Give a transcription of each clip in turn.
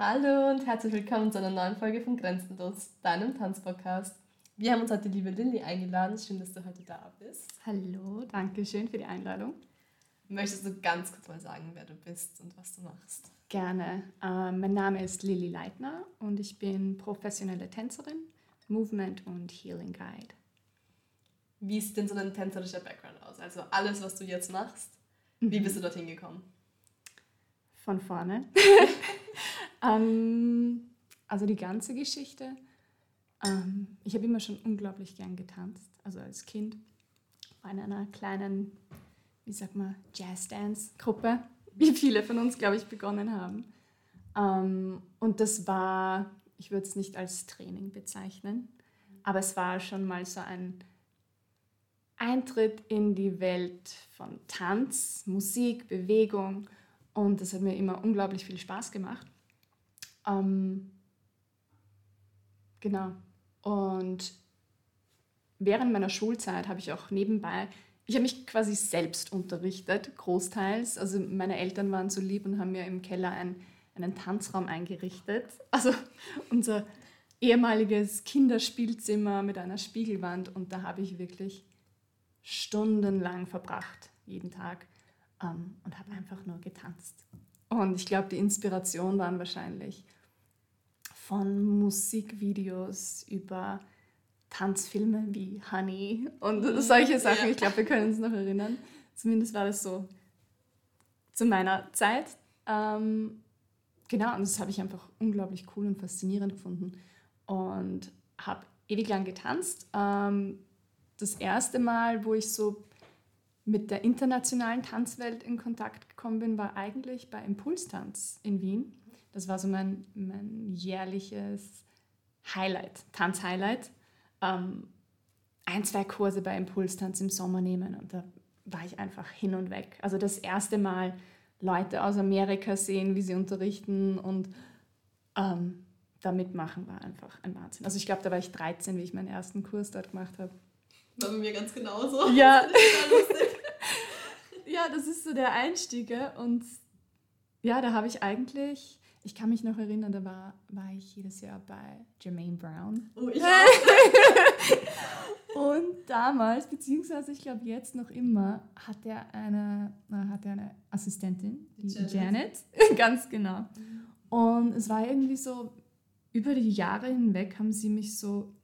Hallo und herzlich willkommen zu einer neuen Folge von Grenzenlos, deinem Tanzpodcast. Wir haben uns heute die liebe Lilly eingeladen. Schön, dass du heute da bist. Hallo, danke schön für die Einladung. Möchtest du ganz kurz mal sagen, wer du bist und was du machst? Gerne. Uh, mein Name ist Lilly Leitner und ich bin professionelle Tänzerin, Movement und Healing Guide. Wie sieht denn so ein tänzerischer Background aus? Also alles, was du jetzt machst, wie mhm. bist du dorthin gekommen? Von vorne. ähm, also die ganze Geschichte. Ähm, ich habe immer schon unglaublich gern getanzt. Also als Kind war in einer kleinen, wie sagt man, Jazz-Dance-Gruppe, wie viele von uns, glaube ich, begonnen haben. Ähm, und das war, ich würde es nicht als Training bezeichnen, aber es war schon mal so ein Eintritt in die Welt von Tanz, Musik, Bewegung und das hat mir immer unglaublich viel Spaß gemacht. Ähm, genau. Und während meiner Schulzeit habe ich auch nebenbei, ich habe mich quasi selbst unterrichtet, großteils. Also meine Eltern waren so lieb und haben mir im Keller ein, einen Tanzraum eingerichtet. Also unser ehemaliges Kinderspielzimmer mit einer Spiegelwand und da habe ich wirklich stundenlang verbracht, jeden Tag ähm, und habe einfach nur getanzt. Und ich glaube, die Inspiration waren wahrscheinlich von Musikvideos über Tanzfilme wie Honey und mhm. solche Sachen. Ja. Ich glaube, wir können uns noch erinnern. Zumindest war das so zu meiner Zeit. Ähm, genau, und das habe ich einfach unglaublich cool und faszinierend gefunden und habe ewig lang getanzt. Ähm, das erste Mal, wo ich so mit der internationalen Tanzwelt in Kontakt gekommen bin, war eigentlich bei Impulstanz in Wien. Das war so mein, mein jährliches Highlight, Tanzhighlight. Ähm, ein, zwei Kurse bei Impulstanz im Sommer nehmen und da war ich einfach hin und weg. Also das erste Mal Leute aus Amerika sehen, wie sie unterrichten und ähm, da mitmachen war einfach ein Wahnsinn. Also ich glaube, da war ich 13, wie ich meinen ersten Kurs dort gemacht habe. War bei mir ganz genauso. Ja. Das ja, das ist so der Einstieg. Und ja, da habe ich eigentlich, ich kann mich noch erinnern, da war, war ich jedes Jahr bei Jermaine Brown. Oh, ich auch. Und damals, beziehungsweise ich glaube jetzt noch immer, hat er eine, hat er eine Assistentin, die Janet. Janet. Ganz genau. Und es war irgendwie so, über die Jahre hinweg haben sie mich so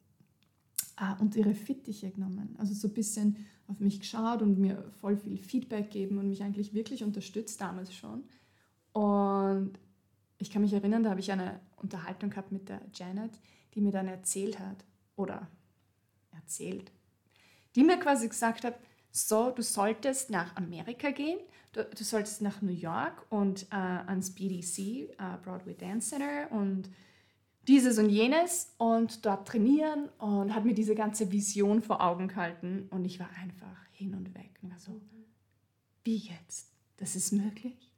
ah, unter ihre Fittiche genommen. Also so ein bisschen auf mich geschaut und mir voll viel Feedback geben und mich eigentlich wirklich unterstützt damals schon. Und ich kann mich erinnern, da habe ich eine Unterhaltung gehabt mit der Janet, die mir dann erzählt hat, oder erzählt, die mir quasi gesagt hat, so, du solltest nach Amerika gehen, du, du solltest nach New York und äh, ans BDC, äh, Broadway Dance Center und dieses und jenes und dort trainieren und hat mir diese ganze Vision vor Augen gehalten und ich war einfach hin und weg und war so, wie jetzt? Das ist möglich?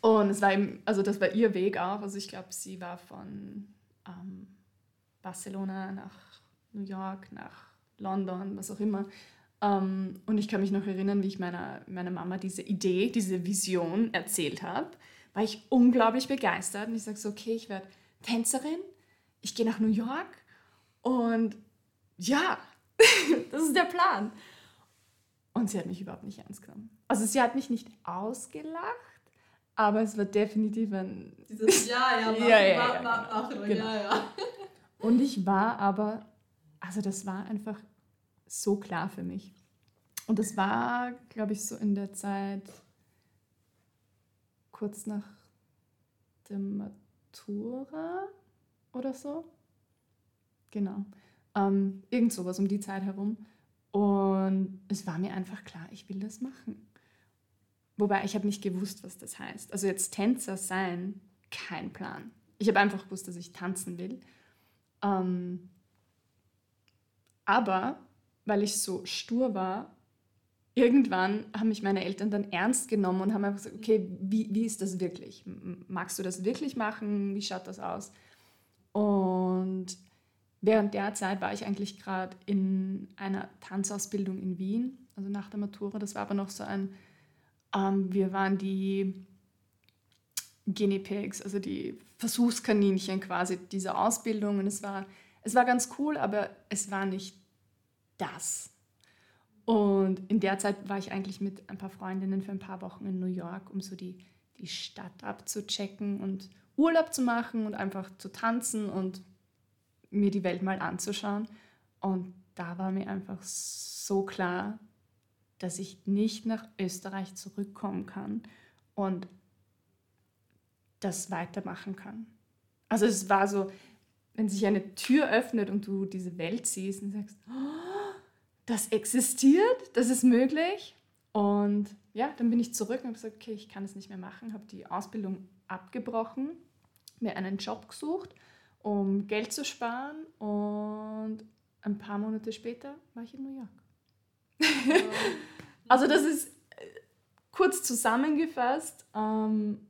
Und es war eben, also das war ihr Weg auch, also ich glaube, sie war von ähm, Barcelona nach New York, nach London, was auch immer. Ähm, und ich kann mich noch erinnern, wie ich meiner, meiner Mama diese Idee, diese Vision erzählt habe war ich unglaublich begeistert und ich sage so, okay, ich werde Tänzerin, ich gehe nach New York und ja, das ist der Plan. Und sie hat mich überhaupt nicht ernst genommen. Also sie hat mich nicht ausgelacht, aber es war definitiv ein... Dieses Ja, ja, mach, ja, ja, mach, mach, mach, genau. ja, ja. Und ich war aber, also das war einfach so klar für mich. Und das war, glaube ich, so in der Zeit kurz nach der Matura oder so. Genau. Ähm, irgend sowas um die Zeit herum. Und es war mir einfach klar, ich will das machen. Wobei ich habe nicht gewusst, was das heißt. Also jetzt Tänzer sein, kein Plan. Ich habe einfach gewusst, dass ich tanzen will. Ähm, aber weil ich so stur war irgendwann haben mich meine Eltern dann ernst genommen und haben einfach gesagt, okay, wie, wie ist das wirklich? Magst du das wirklich machen? Wie schaut das aus? Und während der Zeit war ich eigentlich gerade in einer Tanzausbildung in Wien, also nach der Matura. Das war aber noch so ein, ähm, wir waren die, Guinea Pigs, also die Versuchskaninchen quasi dieser Ausbildung. Und es war, es war ganz cool, aber es war nicht das. Und in der Zeit war ich eigentlich mit ein paar Freundinnen für ein paar Wochen in New York, um so die, die Stadt abzuchecken und Urlaub zu machen und einfach zu tanzen und mir die Welt mal anzuschauen. Und da war mir einfach so klar, dass ich nicht nach Österreich zurückkommen kann und das weitermachen kann. Also es war so, wenn sich eine Tür öffnet und du diese Welt siehst und sagst, oh, das existiert, das ist möglich. Und ja, dann bin ich zurück und habe gesagt, okay, ich kann es nicht mehr machen, habe die Ausbildung abgebrochen, mir einen Job gesucht, um Geld zu sparen und ein paar Monate später war ich in New York. Also das ist äh, kurz zusammengefasst. Ähm,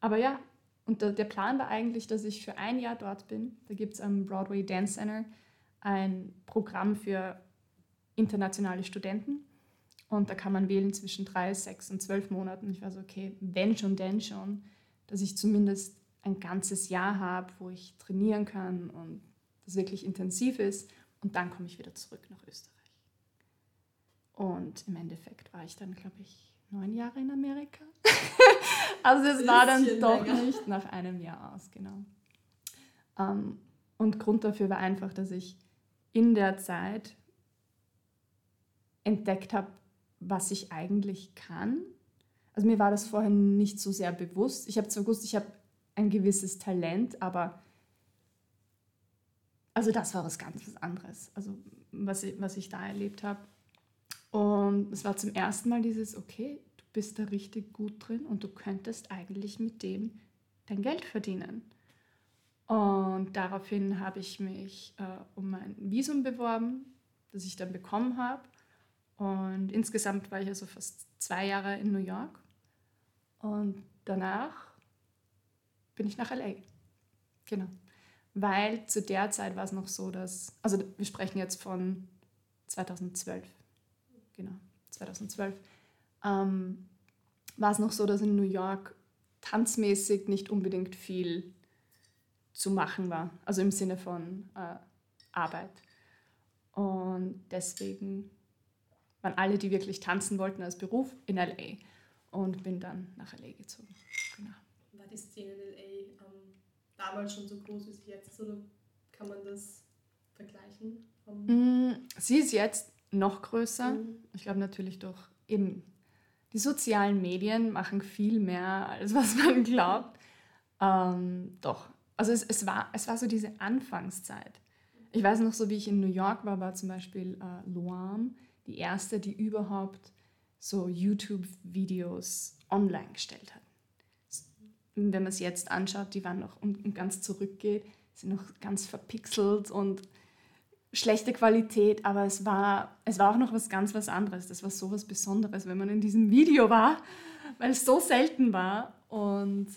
aber ja, und der, der Plan war eigentlich, dass ich für ein Jahr dort bin. Da gibt es am Broadway Dance Center ein Programm für internationale Studenten. Und da kann man wählen zwischen drei, sechs und zwölf Monaten. Ich war so, okay, wenn schon, denn schon, dass ich zumindest ein ganzes Jahr habe, wo ich trainieren kann und das wirklich intensiv ist. Und dann komme ich wieder zurück nach Österreich. Und im Endeffekt war ich dann, glaube ich, neun Jahre in Amerika. also es war dann doch länger. nicht nach einem Jahr aus, genau. Ähm, und Grund dafür war einfach, dass ich in der Zeit entdeckt habe, was ich eigentlich kann. Also mir war das vorher nicht so sehr bewusst. Ich habe zwar gewusst, ich habe ein gewisses Talent, aber also das war was ganz was anderes, also was ich, was ich da erlebt habe. Und es war zum ersten Mal dieses, okay, du bist da richtig gut drin und du könntest eigentlich mit dem dein Geld verdienen. Und daraufhin habe ich mich äh, um ein Visum beworben, das ich dann bekommen habe. Und insgesamt war ich also fast zwei Jahre in New York. Und danach bin ich nach LA. Genau weil zu der Zeit war es noch so, dass, also wir sprechen jetzt von 2012, genau, 2012, ähm, war es noch so, dass in New York tanzmäßig nicht unbedingt viel zu machen war, also im Sinne von äh, Arbeit. Und deswegen waren alle, die wirklich tanzen wollten als Beruf, in LA und bin dann nach LA gezogen. Genau. War die Szene in LA damals schon so groß, wie sie jetzt ist? Oder kann man das vergleichen? Mm, sie ist jetzt noch größer. Mhm. Ich glaube natürlich durch eben die sozialen Medien machen viel mehr, als was man glaubt. Ähm, doch, also es, es, war, es war so diese Anfangszeit. Ich weiß noch so, wie ich in New York war, war zum Beispiel äh, Luam die erste, die überhaupt so YouTube-Videos online gestellt hat wenn man es jetzt anschaut, die waren noch und, ganz zurückgeht, sind noch ganz verpixelt und schlechte Qualität, aber es war, es war auch noch was ganz was anderes. Das war so was Besonderes, wenn man in diesem Video war, weil es so selten war. Und,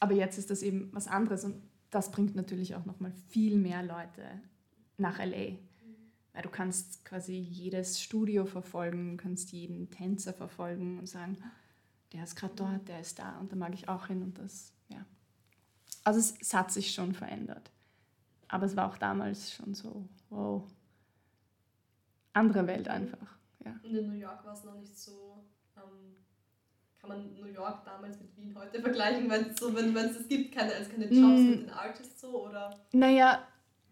aber jetzt ist das eben was anderes und das bringt natürlich auch noch mal viel mehr Leute nach LA. Weil du kannst quasi jedes Studio verfolgen, kannst jeden Tänzer verfolgen und sagen, der ist gerade dort, der ist da und da mag ich auch hin und das, ja. Also es, es, hat sich schon verändert. Aber es war auch damals schon so, wow, andere Welt einfach. Ja. Und in New York war es noch nicht so, ähm, kann man New York damals mit Wien heute vergleichen, wenn es so, wenn es gibt, keine, also keine Jobs mm. mit den Artists so, oder? Naja,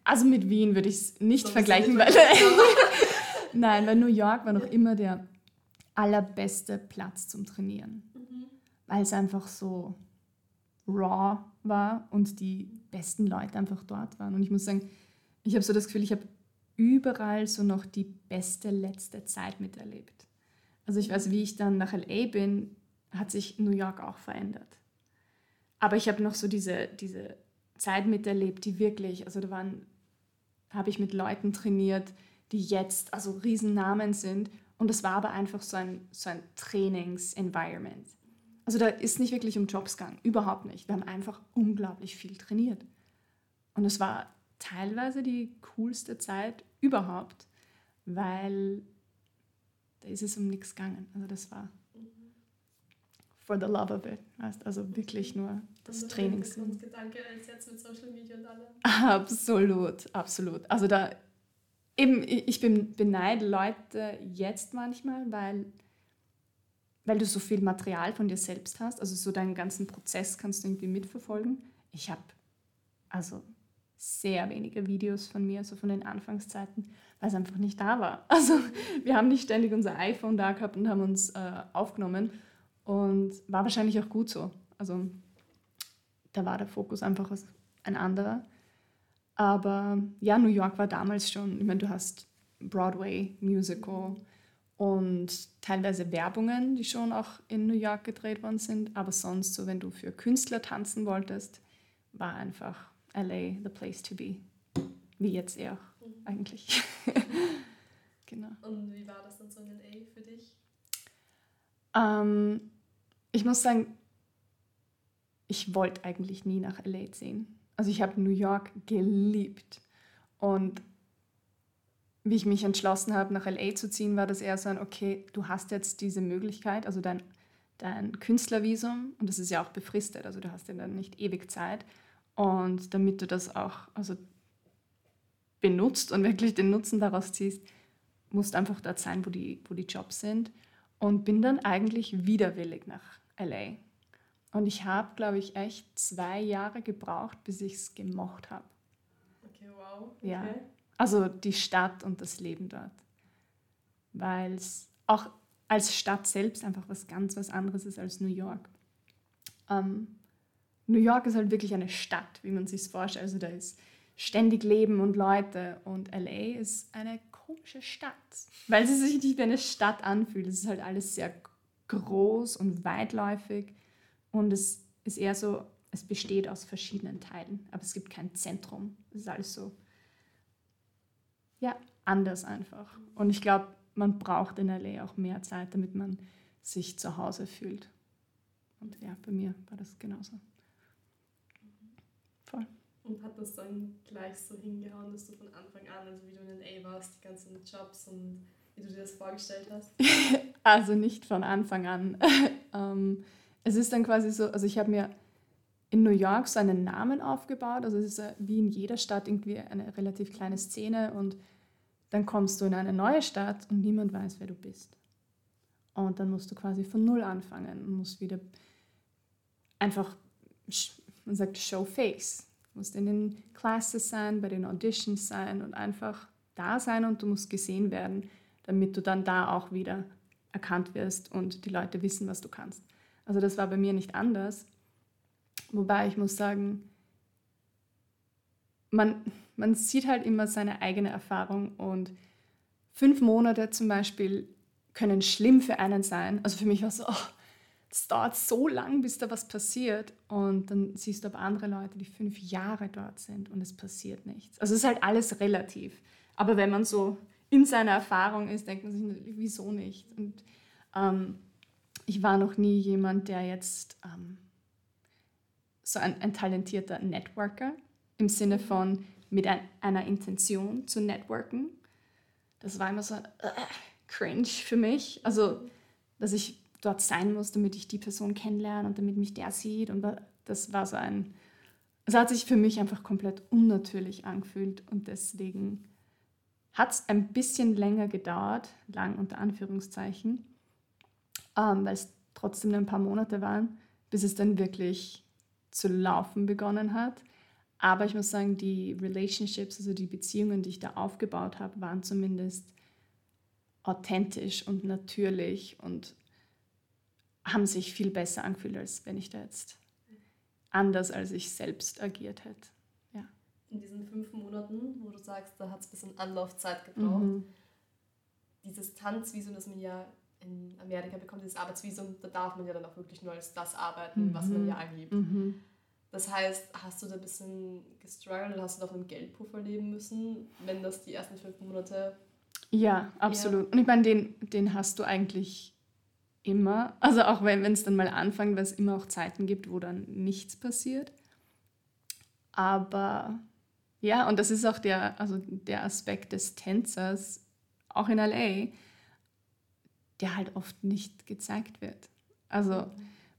also mit Wien würde ich es nicht so vergleichen, weil... Nein, weil New York war noch immer der allerbeste Platz zum Trainieren, mhm. weil es einfach so raw war und die besten Leute einfach dort waren. Und ich muss sagen, ich habe so das Gefühl, ich habe überall so noch die beste letzte Zeit miterlebt. Also ich weiß, wie ich dann nach LA bin, hat sich New York auch verändert. Aber ich habe noch so diese, diese Zeit miterlebt, die wirklich, also da waren, habe ich mit Leuten trainiert, die jetzt also Riesennamen sind und es war aber einfach so ein, so ein Trainings-Environment. Also da ist nicht wirklich um Jobs gegangen, überhaupt nicht. Wir haben einfach unglaublich viel trainiert. Und es war teilweise die coolste Zeit überhaupt, weil da ist es um nichts gegangen. Also das war for the love of it. Weißt? Also wirklich nur das Training. Gedanke als jetzt mit Social Media und allem. Absolut, absolut. Also da eben, ich bin beneide Leute jetzt manchmal, weil, weil du so viel Material von dir selbst hast, also so deinen ganzen Prozess kannst du irgendwie mitverfolgen. Ich habe also sehr wenige Videos von mir, so von den Anfangszeiten, weil es einfach nicht da war. Also wir haben nicht ständig unser iPhone da gehabt und haben uns äh, aufgenommen und war wahrscheinlich auch gut so. Also da war der Fokus einfach ein anderer. Aber ja, New York war damals schon, ich meine, du hast Broadway, Musical und teilweise Werbungen, die schon auch in New York gedreht worden sind. Aber sonst, so wenn du für Künstler tanzen wolltest, war einfach LA the place to be. Wie jetzt eher mhm. eigentlich. genau. Und wie war das dann so in LA für dich? Ähm, ich muss sagen, ich wollte eigentlich nie nach LA ziehen. Also ich habe New York geliebt. Und wie ich mich entschlossen habe, nach LA zu ziehen, war das eher so ein, okay, du hast jetzt diese Möglichkeit, also dein, dein Künstlervisum, und das ist ja auch befristet, also du hast ja dann nicht ewig Zeit. Und damit du das auch also benutzt und wirklich den Nutzen daraus ziehst, musst einfach dort sein, wo die, wo die Jobs sind. Und bin dann eigentlich widerwillig nach LA. Und ich habe, glaube ich, echt zwei Jahre gebraucht, bis ich es gemocht habe. Okay, wow. Okay. Ja. Also die Stadt und das Leben dort. Weil es auch als Stadt selbst einfach was ganz was anderes ist als New York. Ähm, New York ist halt wirklich eine Stadt, wie man sich vorstellt. Also da ist ständig Leben und Leute und LA ist eine komische Stadt, weil sie sich nicht wie eine Stadt anfühlt. Es ist halt alles sehr groß und weitläufig und es ist eher so, es besteht aus verschiedenen Teilen, aber es gibt kein Zentrum. Es ist alles so, ja, anders einfach. Und ich glaube, man braucht in LA auch mehr Zeit, damit man sich zu Hause fühlt. Und ja, bei mir war das genauso. Voll. Und hat das dann gleich so hingehauen, dass du von Anfang an, also wie du in LA warst, die ganzen Jobs und wie du dir das vorgestellt hast? also nicht von Anfang an. ähm, es ist dann quasi so, also ich habe mir in New York so einen Namen aufgebaut. Also es ist wie in jeder Stadt irgendwie eine relativ kleine Szene und dann kommst du in eine neue Stadt und niemand weiß, wer du bist. Und dann musst du quasi von Null anfangen und musst wieder einfach, man sagt, show face. Du musst in den Classes sein, bei den Auditions sein und einfach da sein und du musst gesehen werden, damit du dann da auch wieder erkannt wirst und die Leute wissen, was du kannst. Also das war bei mir nicht anders. Wobei ich muss sagen, man, man sieht halt immer seine eigene Erfahrung und fünf Monate zum Beispiel können schlimm für einen sein. Also für mich war es so, oh, es dauert so lang, bis da was passiert. Und dann siehst du aber andere Leute, die fünf Jahre dort sind und es passiert nichts. Also es ist halt alles relativ. Aber wenn man so in seiner Erfahrung ist, denkt man sich, wieso nicht? Und ähm, ich war noch nie jemand, der jetzt ähm, so ein, ein, talentierter Networker im Sinne von mit ein, einer Intention zu networken. Das war immer so äh, cringe für mich. Also, dass ich dort sein muss, damit ich die Person kennenlerne und damit mich der sieht. Und das war so ein. Es hat sich für mich einfach komplett unnatürlich angefühlt und deswegen hat es ein bisschen länger gedauert, lang unter Anführungszeichen, ähm, weil es trotzdem ein paar Monate waren, bis es dann wirklich zu laufen begonnen hat. Aber ich muss sagen, die Relationships, also die Beziehungen, die ich da aufgebaut habe, waren zumindest authentisch und natürlich und haben sich viel besser angefühlt, als wenn ich da jetzt anders als ich selbst agiert hätte. Ja. In diesen fünf Monaten, wo du sagst, da hat es ein bisschen Anlaufzeit gebraucht, mhm. dieses Tanzvisum, das man ja in Amerika bekommt dieses Arbeitsvisum, da darf man ja dann auch wirklich nur als das arbeiten, mhm. was man ja angibt. Mhm. Das heißt, hast du da ein bisschen gestruggelt oder hast du auf einem Geldpuffer leben müssen, wenn das die ersten fünf Monate. Ja, absolut. Und ich meine, den, den hast du eigentlich immer. Also auch wenn es dann mal anfängt, weil es immer auch Zeiten gibt, wo dann nichts passiert. Aber ja, und das ist auch der, also der Aspekt des Tänzers, auch in LA der halt oft nicht gezeigt wird. Also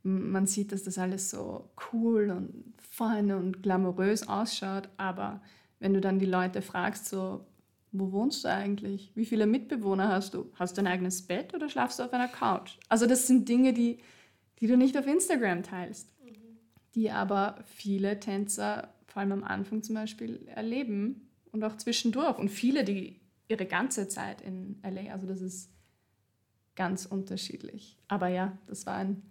man sieht, dass das alles so cool und fun und glamourös ausschaut, aber wenn du dann die Leute fragst, so, wo wohnst du eigentlich? Wie viele Mitbewohner hast du? Hast du ein eigenes Bett oder schlafst du auf einer Couch? Also das sind Dinge, die, die du nicht auf Instagram teilst, mhm. die aber viele Tänzer, vor allem am Anfang zum Beispiel, erleben und auch zwischendurch. Und viele, die ihre ganze Zeit in LA, also das ist ganz unterschiedlich. Aber ja, das war ein,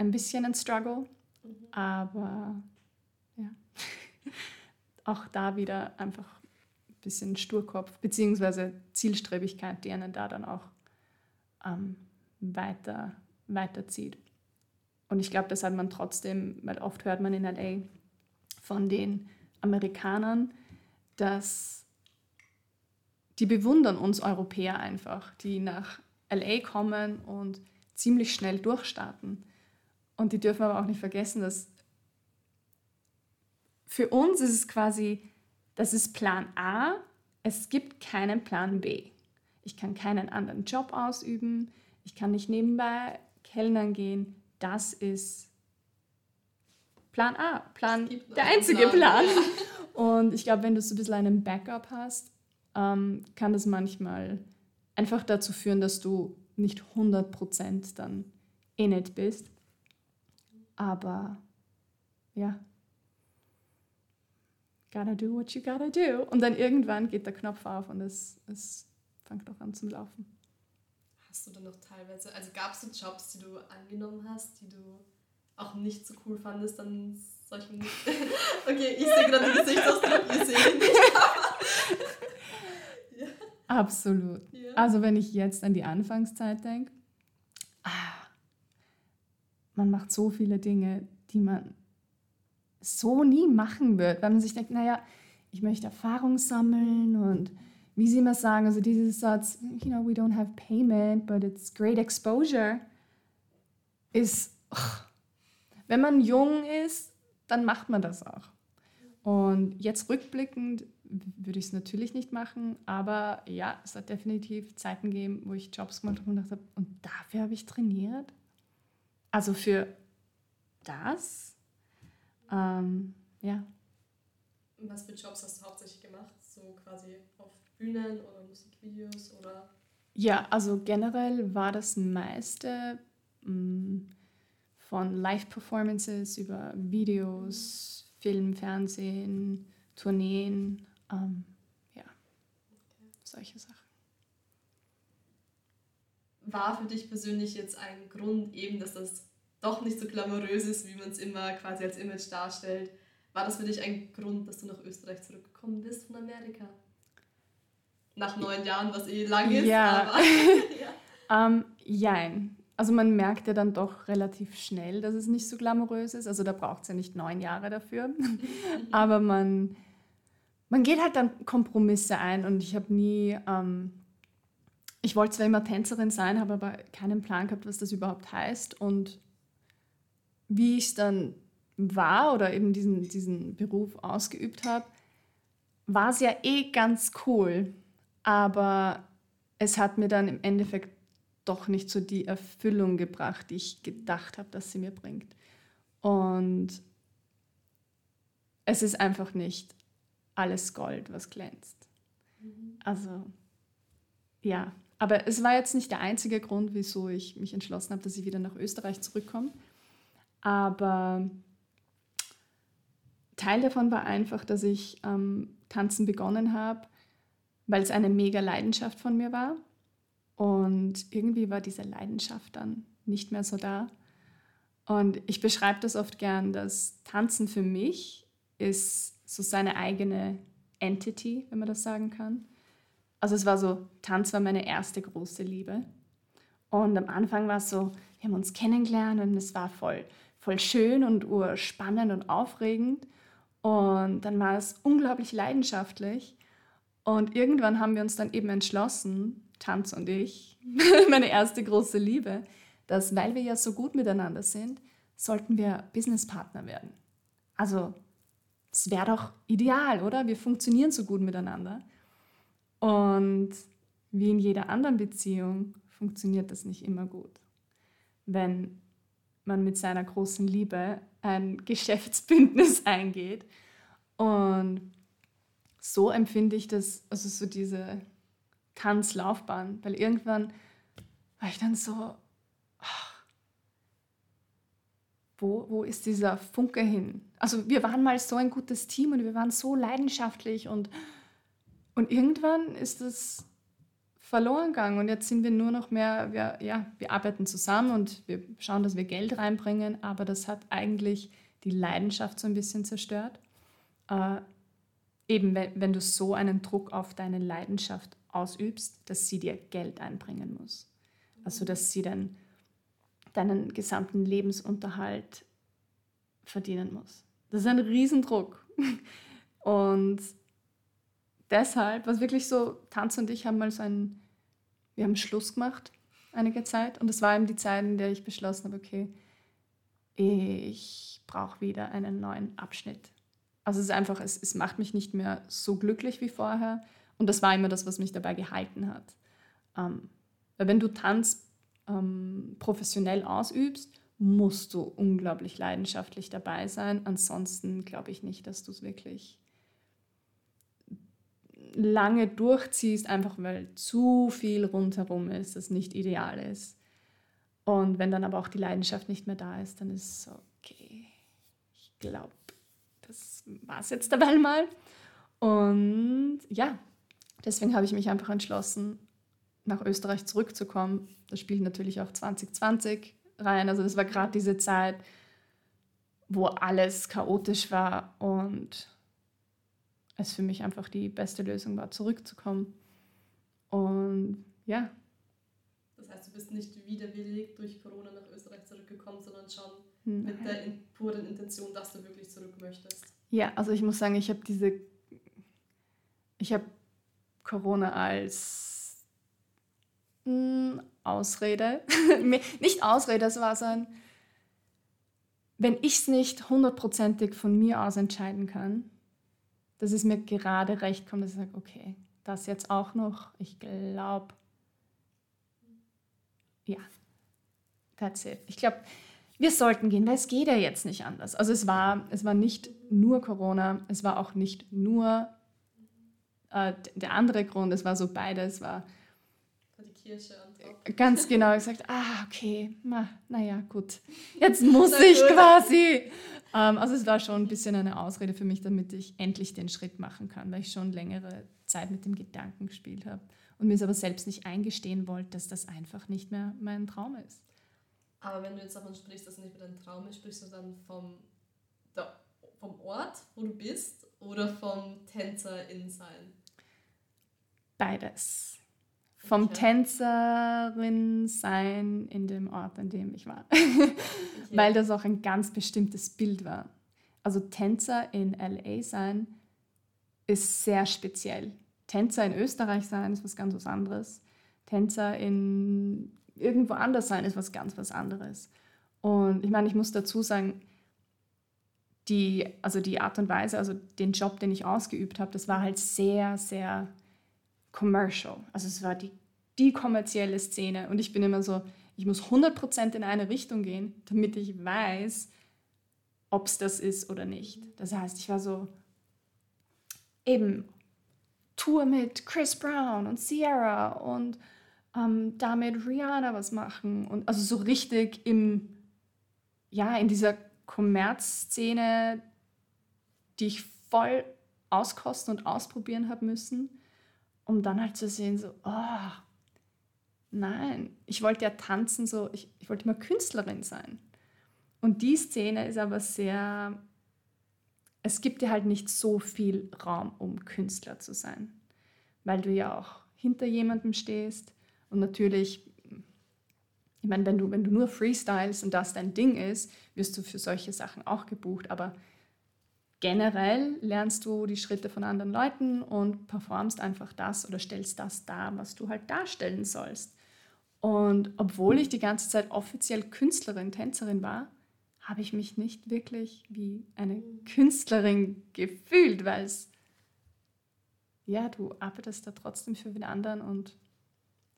ein bisschen ein Struggle, mhm. aber ja. auch da wieder einfach ein bisschen Sturkopf bzw. Zielstrebigkeit, die einen da dann auch ähm, weiter, weiterzieht. Und ich glaube, das hat man trotzdem, weil oft hört man in LA von den Amerikanern, dass die bewundern uns Europäer einfach, die nach LA kommen und ziemlich schnell durchstarten. Und die dürfen aber auch nicht vergessen, dass für uns ist es quasi, das ist Plan A, es gibt keinen Plan B. Ich kann keinen anderen Job ausüben, ich kann nicht nebenbei Kellnern gehen. Das ist Plan A, Plan, der einzige Plan. Plan. Und ich glaube, wenn du so ein bisschen einen Backup hast, ähm, kann das manchmal einfach dazu führen, dass du nicht 100% dann in it bist. Aber ja, gotta do what you gotta do. Und dann irgendwann geht der Knopf auf und es, es fängt auch an zum Laufen. Hast du dann noch teilweise, also gab es so Jobs, die du angenommen hast, die du auch nicht so cool fandest an solchen. okay, ich sehe gerade die Gesichtsausdruck, ihr seht nicht. ja. Absolut. Ja. Also, wenn ich jetzt an die Anfangszeit denke, man macht so viele Dinge, die man so nie machen wird, weil man sich denkt, naja, ich möchte Erfahrung sammeln und wie sie immer sagen, also dieses Satz, you know, we don't have payment, but it's great exposure, ist, wenn man jung ist, dann macht man das auch. Und jetzt rückblickend würde ich es natürlich nicht machen, aber ja, es hat definitiv Zeiten gegeben, wo ich Jobs gemacht habe und dachte, und dafür habe ich trainiert. Also für das ähm, ja. Was für Jobs hast du hauptsächlich gemacht? So quasi auf Bühnen oder Musikvideos oder? Ja, also generell war das meiste mh, mm, von Live-Performances über Videos, mhm. Film, Fernsehen, Tourneen, ähm, ja, okay. solche Sachen. War für dich persönlich jetzt ein Grund eben, dass das doch nicht so glamourös ist, wie man es immer quasi als Image darstellt. War das für dich ein Grund, dass du nach Österreich zurückgekommen bist von Amerika? Nach neun Jahren, was eh lang ist. Ja. Aber, ja. um, ähm, jein. Also man merkt ja dann doch relativ schnell, dass es nicht so glamourös ist. Also da braucht es ja nicht neun Jahre dafür. aber man, man geht halt dann Kompromisse ein und ich habe nie... Ähm, ich wollte zwar immer Tänzerin sein, habe aber keinen Plan gehabt, was das überhaupt heißt. Und wie ich es dann war oder eben diesen, diesen Beruf ausgeübt habe, war es ja eh ganz cool. Aber es hat mir dann im Endeffekt doch nicht so die Erfüllung gebracht, die ich gedacht habe, dass sie mir bringt. Und es ist einfach nicht alles Gold, was glänzt. Mhm. Also, ja. Aber es war jetzt nicht der einzige Grund, wieso ich mich entschlossen habe, dass ich wieder nach Österreich zurückkomme. Aber Teil davon war einfach, dass ich ähm, tanzen begonnen habe, weil es eine mega Leidenschaft von mir war. Und irgendwie war diese Leidenschaft dann nicht mehr so da. Und ich beschreibe das oft gern, dass Tanzen für mich ist so seine eigene Entity, wenn man das sagen kann. Also es war so, Tanz war meine erste große Liebe. Und am Anfang war es so, wir haben uns kennengelernt und es war voll voll schön und spannend und aufregend. Und dann war es unglaublich leidenschaftlich. Und irgendwann haben wir uns dann eben entschlossen, Tanz und ich, meine erste große Liebe, dass weil wir ja so gut miteinander sind, sollten wir Businesspartner werden. Also es wäre doch ideal, oder? Wir funktionieren so gut miteinander. Und wie in jeder anderen Beziehung funktioniert das nicht immer gut. wenn man mit seiner großen Liebe ein Geschäftsbündnis eingeht. Und so empfinde ich das, also so diese Tanzlaufbahn, weil irgendwann war ich dann so, ach, wo, wo ist dieser Funke hin? Also wir waren mal so ein gutes Team und wir waren so leidenschaftlich und, und irgendwann ist das verloren gegangen und jetzt sind wir nur noch mehr, wir, ja, wir arbeiten zusammen und wir schauen, dass wir Geld reinbringen, aber das hat eigentlich die Leidenschaft so ein bisschen zerstört. Äh, eben, wenn, wenn du so einen Druck auf deine Leidenschaft ausübst, dass sie dir Geld einbringen muss. Also, dass sie dann deinen gesamten Lebensunterhalt verdienen muss. Das ist ein Riesendruck. Und deshalb, was wirklich so, Tanz und ich haben mal so einen, wir haben Schluss gemacht einige Zeit. Und das war eben die Zeit, in der ich beschlossen habe, okay, ich brauche wieder einen neuen Abschnitt. Also es ist einfach, es, es macht mich nicht mehr so glücklich wie vorher. Und das war immer das, was mich dabei gehalten hat. Ähm, weil wenn du Tanz ähm, professionell ausübst, musst du unglaublich leidenschaftlich dabei sein. Ansonsten glaube ich nicht, dass du es wirklich lange durchziehst, einfach weil zu viel rundherum ist, das nicht ideal ist. Und wenn dann aber auch die Leidenschaft nicht mehr da ist, dann ist es okay, ich glaube, das war es jetzt dabei mal. Und ja, deswegen habe ich mich einfach entschlossen, nach Österreich zurückzukommen. Das spielt natürlich auch 2020 rein. Also das war gerade diese Zeit, wo alles chaotisch war und es für mich einfach die beste Lösung war, zurückzukommen. Und ja. Das heißt, du bist nicht widerwillig durch Corona nach Österreich zurückgekommen, sondern schon Nein. mit der in, puren Intention, dass du wirklich zurück möchtest. Ja, also ich muss sagen, ich habe diese, ich habe Corona als mh, hm, Ausrede, nicht Ausrede, es war so ein, wenn ich es nicht hundertprozentig von mir aus entscheiden kann, dass es mir gerade recht kommt, dass ich sage, okay, das jetzt auch noch. Ich glaube, ja, that's it. Ich glaube, wir sollten gehen, weil es geht ja jetzt nicht anders. Also es war, es war nicht nur Corona, es war auch nicht nur äh, der andere Grund, es war so beides, es war die Kirche ganz genau gesagt, ah, okay, na, naja, gut, jetzt muss ich quasi. Ähm, also es war schon ein bisschen eine Ausrede für mich, damit ich endlich den Schritt machen kann, weil ich schon längere Zeit mit dem Gedanken gespielt habe und mir es aber selbst nicht eingestehen wollte, dass das einfach nicht mehr mein Traum ist. Aber wenn du jetzt davon sprichst, dass es nicht mehr dein Traum ist, sprichst du dann vom, der, vom Ort, wo du bist oder vom Tänzerin-Sein? Beides vom. Tänzerin sein in dem Ort, an dem ich war. Weil das auch ein ganz bestimmtes Bild war. Also Tänzer in LA sein ist sehr speziell. Tänzer in Österreich sein ist was ganz was anderes. Tänzer in irgendwo anders sein ist was ganz was anderes. Und ich meine, ich muss dazu sagen, die, also die Art und Weise, also den Job, den ich ausgeübt habe, das war halt sehr, sehr commercial. Also es war die, die kommerzielle Szene. Und ich bin immer so, ich muss 100% in eine Richtung gehen, damit ich weiß, ob es das ist oder nicht. Das heißt, ich war so, eben Tour mit Chris Brown und Sierra und ähm, damit Rihanna was machen. Und also so richtig im, ja, in dieser Kommerzszene, die ich voll auskosten und ausprobieren habe müssen um dann halt zu sehen, so, oh, nein, ich wollte ja tanzen, so, ich, ich wollte immer Künstlerin sein. Und die Szene ist aber sehr, es gibt dir halt nicht so viel Raum, um Künstler zu sein, weil du ja auch hinter jemandem stehst und natürlich, ich meine, wenn du, wenn du nur freestyles und das dein Ding ist, wirst du für solche Sachen auch gebucht, aber generell lernst du die Schritte von anderen Leuten und performst einfach das oder stellst das dar, was du halt darstellen sollst. Und obwohl ich die ganze Zeit offiziell Künstlerin, Tänzerin war, habe ich mich nicht wirklich wie eine Künstlerin gefühlt, weil es, ja, du arbeitest da trotzdem für den anderen und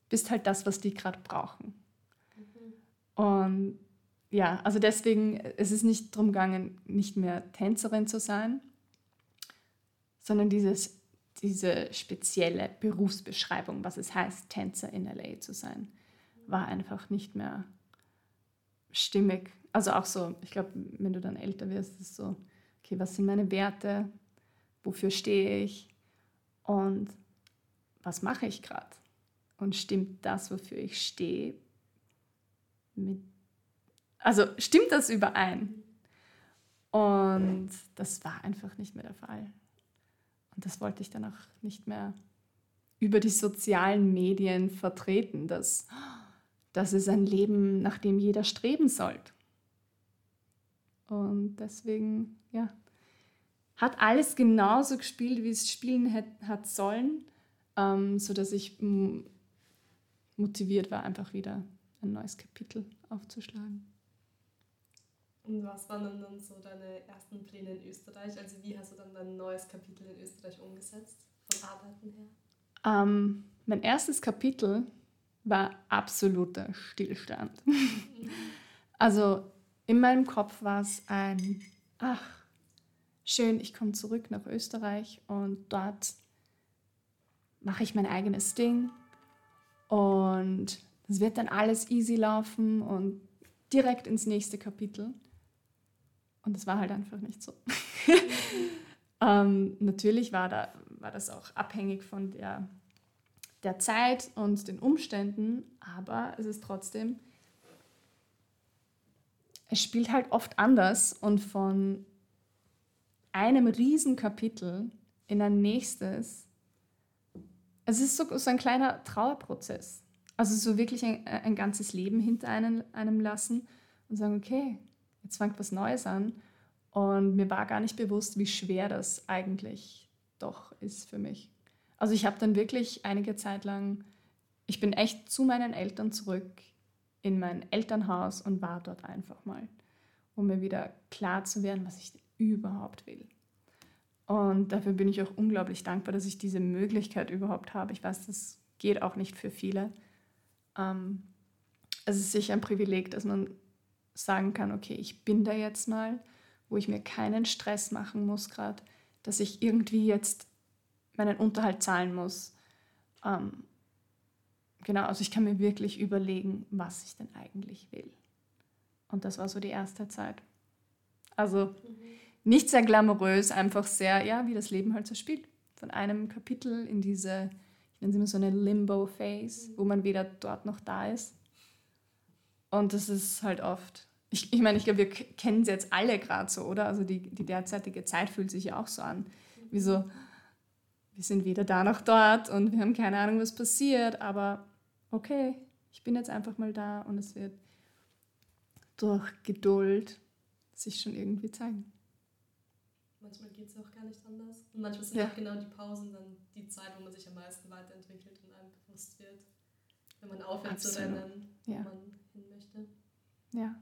bist halt das, was die gerade brauchen. Mhm. Und ja, also deswegen, es ist nicht darum gegangen, nicht mehr Tänzerin zu sein, sondern dieses, diese spezielle Berufsbeschreibung, was es heißt, Tänzer in LA zu sein, war einfach nicht mehr stimmig. Also auch so, ich glaube, wenn du dann älter wirst, ist es so, okay, was sind meine Werte, wofür stehe ich und was mache ich gerade? Und stimmt das, wofür ich stehe, mit, also stimmt das überein? Und das war einfach nicht mehr der Fall. Und das wollte ich dann auch nicht mehr über die sozialen Medien vertreten, dass das ist ein Leben, nach dem jeder streben sollte. Und deswegen, ja, hat alles genauso gespielt, wie es spielen hat, hat sollen, ähm, sodass ich motiviert war, einfach wieder ein neues Kapitel aufzuschlagen. Und was waren dann so deine ersten Pläne in Österreich? Also wie hast du dann dein neues Kapitel in Österreich umgesetzt, von Arbeiten her? Ähm, mein erstes Kapitel war absoluter Stillstand. also in meinem Kopf war es ein, ach, schön, ich komme zurück nach Österreich und dort mache ich mein eigenes Ding und es wird dann alles easy laufen und direkt ins nächste Kapitel. Und es war halt einfach nicht so. ähm, natürlich war, da, war das auch abhängig von der, der Zeit und den Umständen, aber es ist trotzdem, es spielt halt oft anders und von einem Riesenkapitel in ein nächstes, es ist so, so ein kleiner Trauerprozess. Also so wirklich ein, ein ganzes Leben hinter einem, einem lassen und sagen, okay, jetzt fängt was Neues an. Und mir war gar nicht bewusst, wie schwer das eigentlich doch ist für mich. Also ich habe dann wirklich einige Zeit lang, ich bin echt zu meinen Eltern zurück in mein Elternhaus und war dort einfach mal, um mir wieder klar zu werden, was ich überhaupt will. Und dafür bin ich auch unglaublich dankbar, dass ich diese Möglichkeit überhaupt habe. Ich weiß, das geht auch nicht für viele. Ähm, es ist sicher ein Privileg, dass man sagen kann, okay, ich bin da jetzt mal, wo ich mir keinen Stress machen muss gerade, dass ich irgendwie jetzt meinen Unterhalt zahlen muss. Ähm, genau, also ich kann mir wirklich überlegen, was ich denn eigentlich will. Und das war so die erste Zeit. Also mhm. nicht sehr glamourös, einfach sehr, ja, wie das Leben halt so spielt. Von einem Kapitel in diese, ich nenne es immer so eine Limbo-Phase, mhm. wo man weder dort noch da ist. Und das ist halt oft, ich, ich meine, ich glaube, wir kennen es jetzt alle gerade so, oder? Also die, die derzeitige Zeit fühlt sich ja auch so an. Wie so, wir sind weder da noch dort und wir haben keine Ahnung, was passiert, aber okay, ich bin jetzt einfach mal da und es wird durch Geduld sich schon irgendwie zeigen. Manchmal geht es auch gar nicht anders. Und manchmal sind ja. auch genau die Pausen dann die Zeit, wo man sich am meisten weiterentwickelt und einem bewusst wird, wenn man aufhört Absolut. zu rennen, ja. man hin möchte. Ja.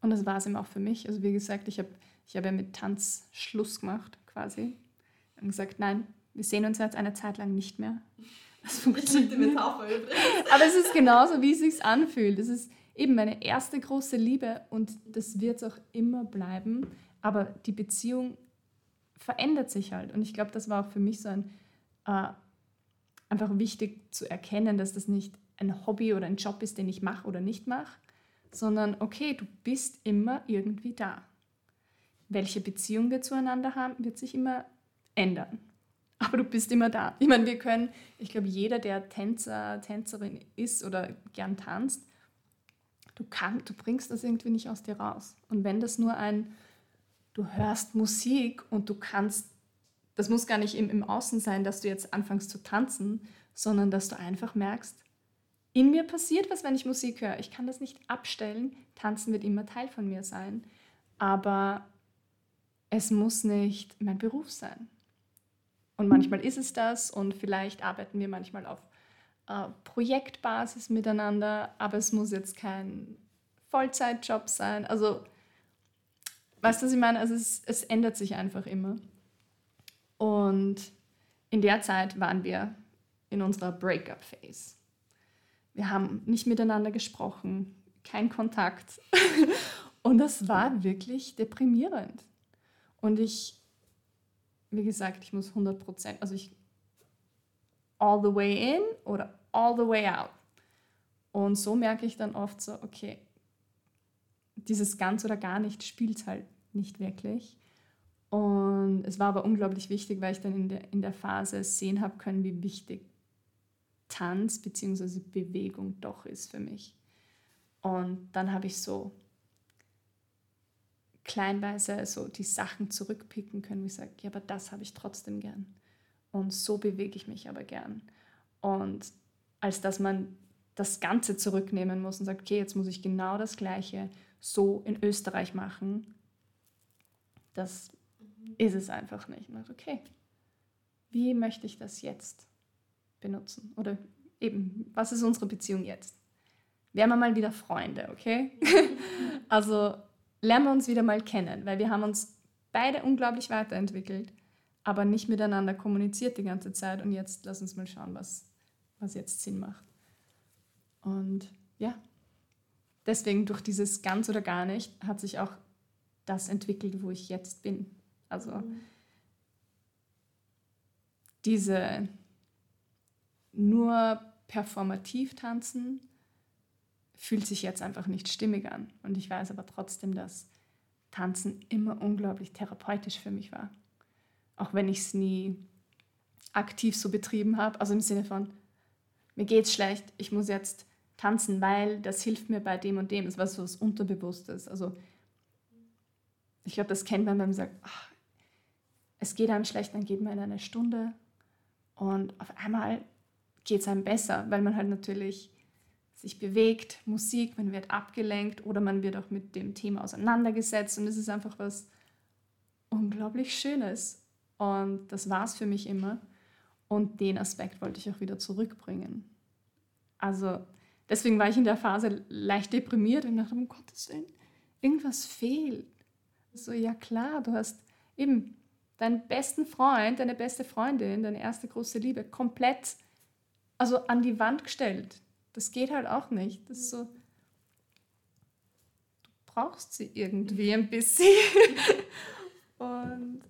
Und das war es eben auch für mich. Also wie gesagt, ich habe ich hab ja mit Tanz Schluss gemacht quasi. Und gesagt, nein, wir sehen uns jetzt eine Zeit lang nicht mehr. Das funktioniert. Ich Metapher übrigens. Aber es ist genauso, wie es sich anfühlt. Es ist eben meine erste große Liebe und das wird es auch immer bleiben. Aber die Beziehung verändert sich halt. Und ich glaube, das war auch für mich so ein äh, einfach wichtig zu erkennen, dass das nicht ein Hobby oder ein Job ist, den ich mache oder nicht mache, sondern okay, du bist immer irgendwie da. Welche Beziehung wir zueinander haben, wird sich immer ändern aber du bist immer da. Ich meine, wir können, ich glaube, jeder, der Tänzer, Tänzerin ist oder gern tanzt, du, kann, du bringst das irgendwie nicht aus dir raus. Und wenn das nur ein, du hörst Musik und du kannst, das muss gar nicht im, im Außen sein, dass du jetzt anfängst zu tanzen, sondern dass du einfach merkst, in mir passiert was, wenn ich Musik höre. Ich kann das nicht abstellen. Tanzen wird immer Teil von mir sein. Aber es muss nicht mein Beruf sein. Und manchmal ist es das und vielleicht arbeiten wir manchmal auf äh, Projektbasis miteinander, aber es muss jetzt kein Vollzeitjob sein. Also, weißt du, was ich meine? Also es, es ändert sich einfach immer. Und in der Zeit waren wir in unserer Breakup-Phase. Wir haben nicht miteinander gesprochen, kein Kontakt. und das war wirklich deprimierend. Und ich, wie gesagt, ich muss 100 Prozent, also ich all the way in oder all the way out. Und so merke ich dann oft so, okay, dieses ganz oder gar nicht spielt halt nicht wirklich. Und es war aber unglaublich wichtig, weil ich dann in der, in der Phase sehen habe können, wie wichtig Tanz bzw. Bewegung doch ist für mich. Und dann habe ich so kleinweise so die Sachen zurückpicken können, wie ich sage, ja, aber das habe ich trotzdem gern. Und so bewege ich mich aber gern. Und als dass man das Ganze zurücknehmen muss und sagt, okay, jetzt muss ich genau das Gleiche so in Österreich machen, das ist es einfach nicht. Und okay, wie möchte ich das jetzt benutzen? Oder eben, was ist unsere Beziehung jetzt? Wären wir mal wieder Freunde, okay? also lernen wir uns wieder mal kennen, weil wir haben uns beide unglaublich weiterentwickelt, aber nicht miteinander kommuniziert die ganze Zeit. Und jetzt lass uns mal schauen, was, was jetzt Sinn macht. Und ja, deswegen durch dieses ganz oder gar nicht hat sich auch das entwickelt, wo ich jetzt bin. Also mhm. diese nur performativ tanzen fühlt sich jetzt einfach nicht stimmig an. Und ich weiß aber trotzdem, dass Tanzen immer unglaublich therapeutisch für mich war. Auch wenn ich es nie aktiv so betrieben habe. Also im Sinne von, mir geht's schlecht, ich muss jetzt tanzen, weil das hilft mir bei dem und dem. Das war so was Unterbewusstes. Also ich glaube, das kennt man, wenn man sagt, ach, es geht einem schlecht, dann geht man in eine Stunde und auf einmal geht es einem besser, weil man halt natürlich sich bewegt, Musik, man wird abgelenkt oder man wird auch mit dem Thema auseinandergesetzt und es ist einfach was unglaublich Schönes. Und das war es für mich immer. Und den Aspekt wollte ich auch wieder zurückbringen. Also deswegen war ich in der Phase leicht deprimiert und dachte, um Gottes Willen, irgendwas fehlt. So, ja klar, du hast eben deinen besten Freund, deine beste Freundin, deine erste große Liebe komplett also an die Wand gestellt. Das geht halt auch nicht. Das ist so, du brauchst sie irgendwie ein bisschen. und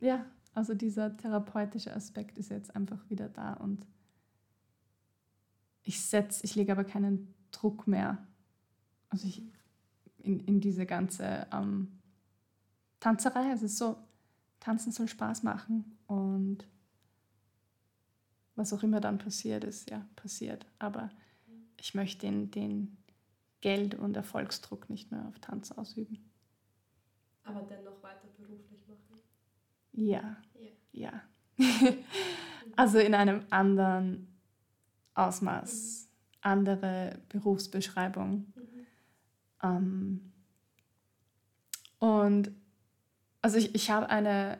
ja, also dieser therapeutische Aspekt ist jetzt einfach wieder da und ich setze, ich lege aber keinen Druck mehr. Also ich, in, in diese ganze ähm, Tanzerei. Es ist so, Tanzen soll Spaß machen und was auch immer dann passiert ist, ja, passiert. Aber ich möchte den, den Geld- und Erfolgsdruck nicht mehr auf Tanz ausüben. Aber dennoch weiter beruflich machen? Ja, ja. ja. also in einem anderen Ausmaß, mhm. andere Berufsbeschreibung. Mhm. Ähm, und also ich, ich habe eine,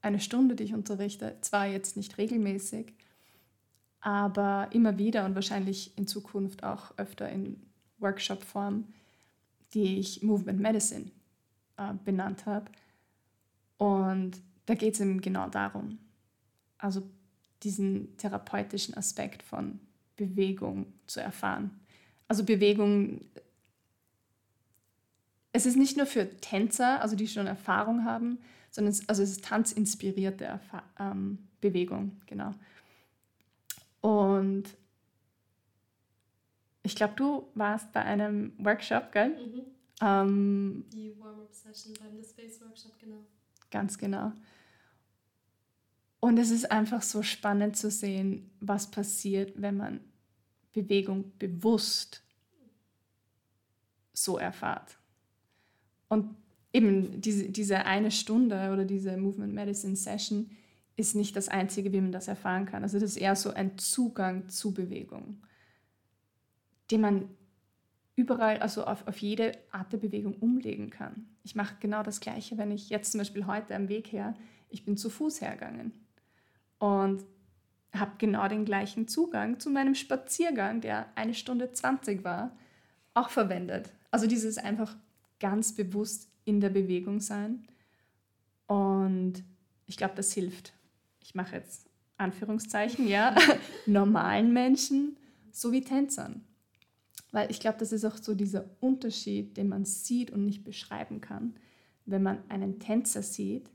eine Stunde, die ich unterrichte, zwar jetzt nicht regelmäßig, aber immer wieder und wahrscheinlich in Zukunft auch öfter in Workshop-Form, die ich Movement Medicine äh, benannt habe. Und da geht es eben genau darum, also diesen therapeutischen Aspekt von Bewegung zu erfahren. Also Bewegung es ist nicht nur für Tänzer, also die schon Erfahrung haben, sondern es, also es ist tanzinspirierte Erfa ähm, Bewegung, genau. Und ich glaube, du warst bei einem Workshop, gell? Mhm. Ähm, die Warm-Up-Session beim The Space Workshop, genau. Ganz genau. Und es ist einfach so spannend zu sehen, was passiert, wenn man Bewegung bewusst so erfahrt. Und eben diese, diese eine Stunde oder diese Movement Medicine Session ist nicht das Einzige, wie man das erfahren kann. Also das ist eher so ein Zugang zu Bewegung, den man überall, also auf, auf jede Art der Bewegung umlegen kann. Ich mache genau das Gleiche, wenn ich jetzt zum Beispiel heute am Weg her, ich bin zu Fuß hergegangen und habe genau den gleichen Zugang zu meinem Spaziergang, der eine Stunde 20 war, auch verwendet. Also dieses einfach ganz bewusst in der Bewegung sein. Und ich glaube, das hilft. Ich mache jetzt Anführungszeichen, ja, normalen Menschen sowie Tänzern. Weil ich glaube, das ist auch so dieser Unterschied, den man sieht und nicht beschreiben kann, wenn man einen Tänzer sieht,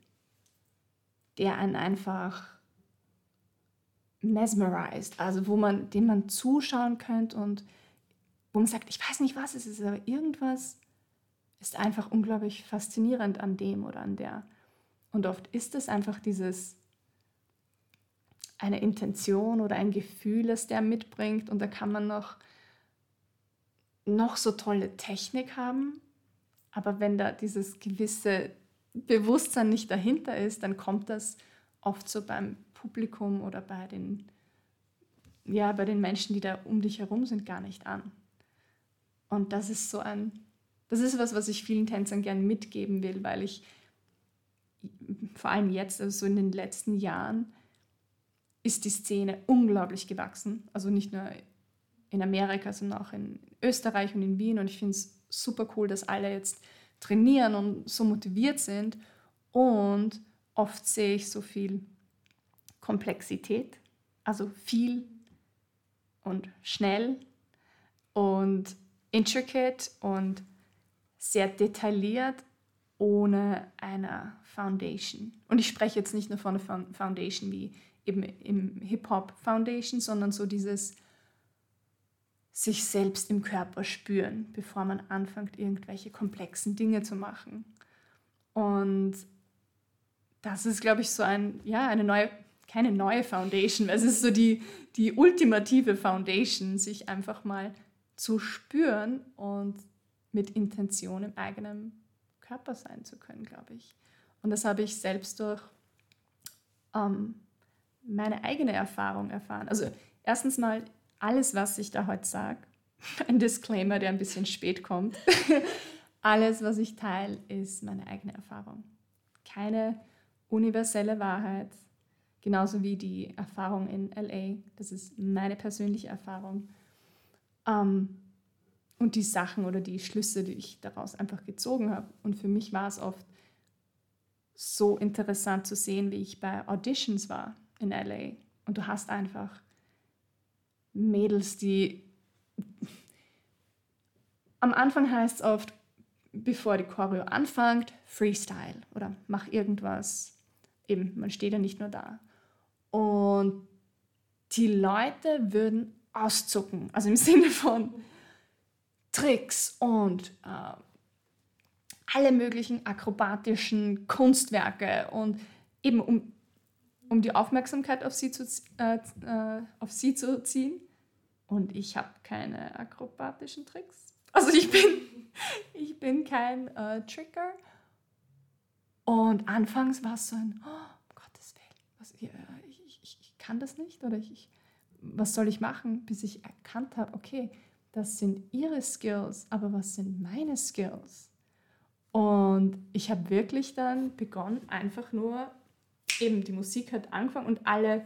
der einen einfach mesmerized, also wo man, dem man zuschauen könnte und wo man sagt, ich weiß nicht, was es ist, aber irgendwas ist einfach unglaublich faszinierend an dem oder an der. Und oft ist es einfach dieses eine Intention oder ein Gefühl, das der mitbringt und da kann man noch noch so tolle Technik haben, aber wenn da dieses gewisse Bewusstsein nicht dahinter ist, dann kommt das oft so beim Publikum oder bei den, ja, bei den Menschen, die da um dich herum sind, gar nicht an. Und das ist so ein, das ist was, was ich vielen Tänzern gern mitgeben will, weil ich vor allem jetzt, also so in den letzten Jahren, ist die Szene unglaublich gewachsen. Also nicht nur in Amerika, sondern auch in Österreich und in Wien. Und ich finde es super cool, dass alle jetzt trainieren und so motiviert sind. Und oft sehe ich so viel Komplexität, also viel und schnell und intricate und sehr detailliert ohne eine Foundation. Und ich spreche jetzt nicht nur von einer Foundation wie eben im Hip-Hop Foundation, sondern so dieses sich selbst im Körper spüren, bevor man anfängt, irgendwelche komplexen Dinge zu machen. Und das ist, glaube ich, so ein, ja, eine neue, keine neue Foundation, es ist so die, die ultimative Foundation, sich einfach mal zu spüren und mit Intention im eigenen Körper sein zu können, glaube ich. Und das habe ich selbst durch ähm, meine eigene Erfahrung erfahren. Also erstens mal, alles, was ich da heute sage, ein Disclaimer, der ein bisschen spät kommt, alles, was ich teile, ist meine eigene Erfahrung. Keine universelle Wahrheit, genauso wie die Erfahrung in LA. Das ist meine persönliche Erfahrung. Ähm, und die Sachen oder die Schlüsse, die ich daraus einfach gezogen habe. Und für mich war es oft so interessant zu sehen, wie ich bei Auditions war in LA. Und du hast einfach Mädels, die am Anfang heißt es oft, bevor die Choreo anfängt, Freestyle oder mach irgendwas. Eben, man steht ja nicht nur da. Und die Leute würden auszucken, also im Sinne von Tricks und äh, alle möglichen akrobatischen Kunstwerke und eben um um die Aufmerksamkeit auf sie zu, äh, äh, auf sie zu ziehen. Und ich habe keine akrobatischen Tricks. Also ich bin, ich bin kein äh, Tricker. Und anfangs war es so ein, oh, Gottes Willen, was, ich, ich, ich, kann das nicht oder ich, was soll ich machen, bis ich erkannt habe, okay, das sind ihre Skills, aber was sind meine Skills? Und ich habe wirklich dann begonnen, einfach nur eben die Musik hat angefangen und alle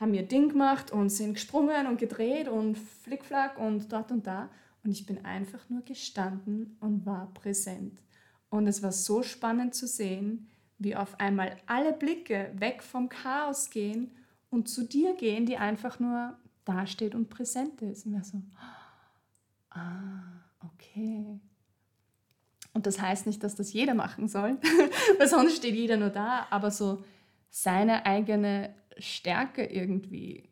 haben ihr Ding gemacht und sind gesprungen und gedreht und flickflack und dort und da. Und ich bin einfach nur gestanden und war präsent. Und es war so spannend zu sehen, wie auf einmal alle Blicke weg vom Chaos gehen und zu dir gehen, die einfach nur dasteht und präsent ist. Und wir so, ah, okay. Und das heißt nicht, dass das jeder machen soll, weil sonst steht jeder nur da, aber so seine eigene Stärke irgendwie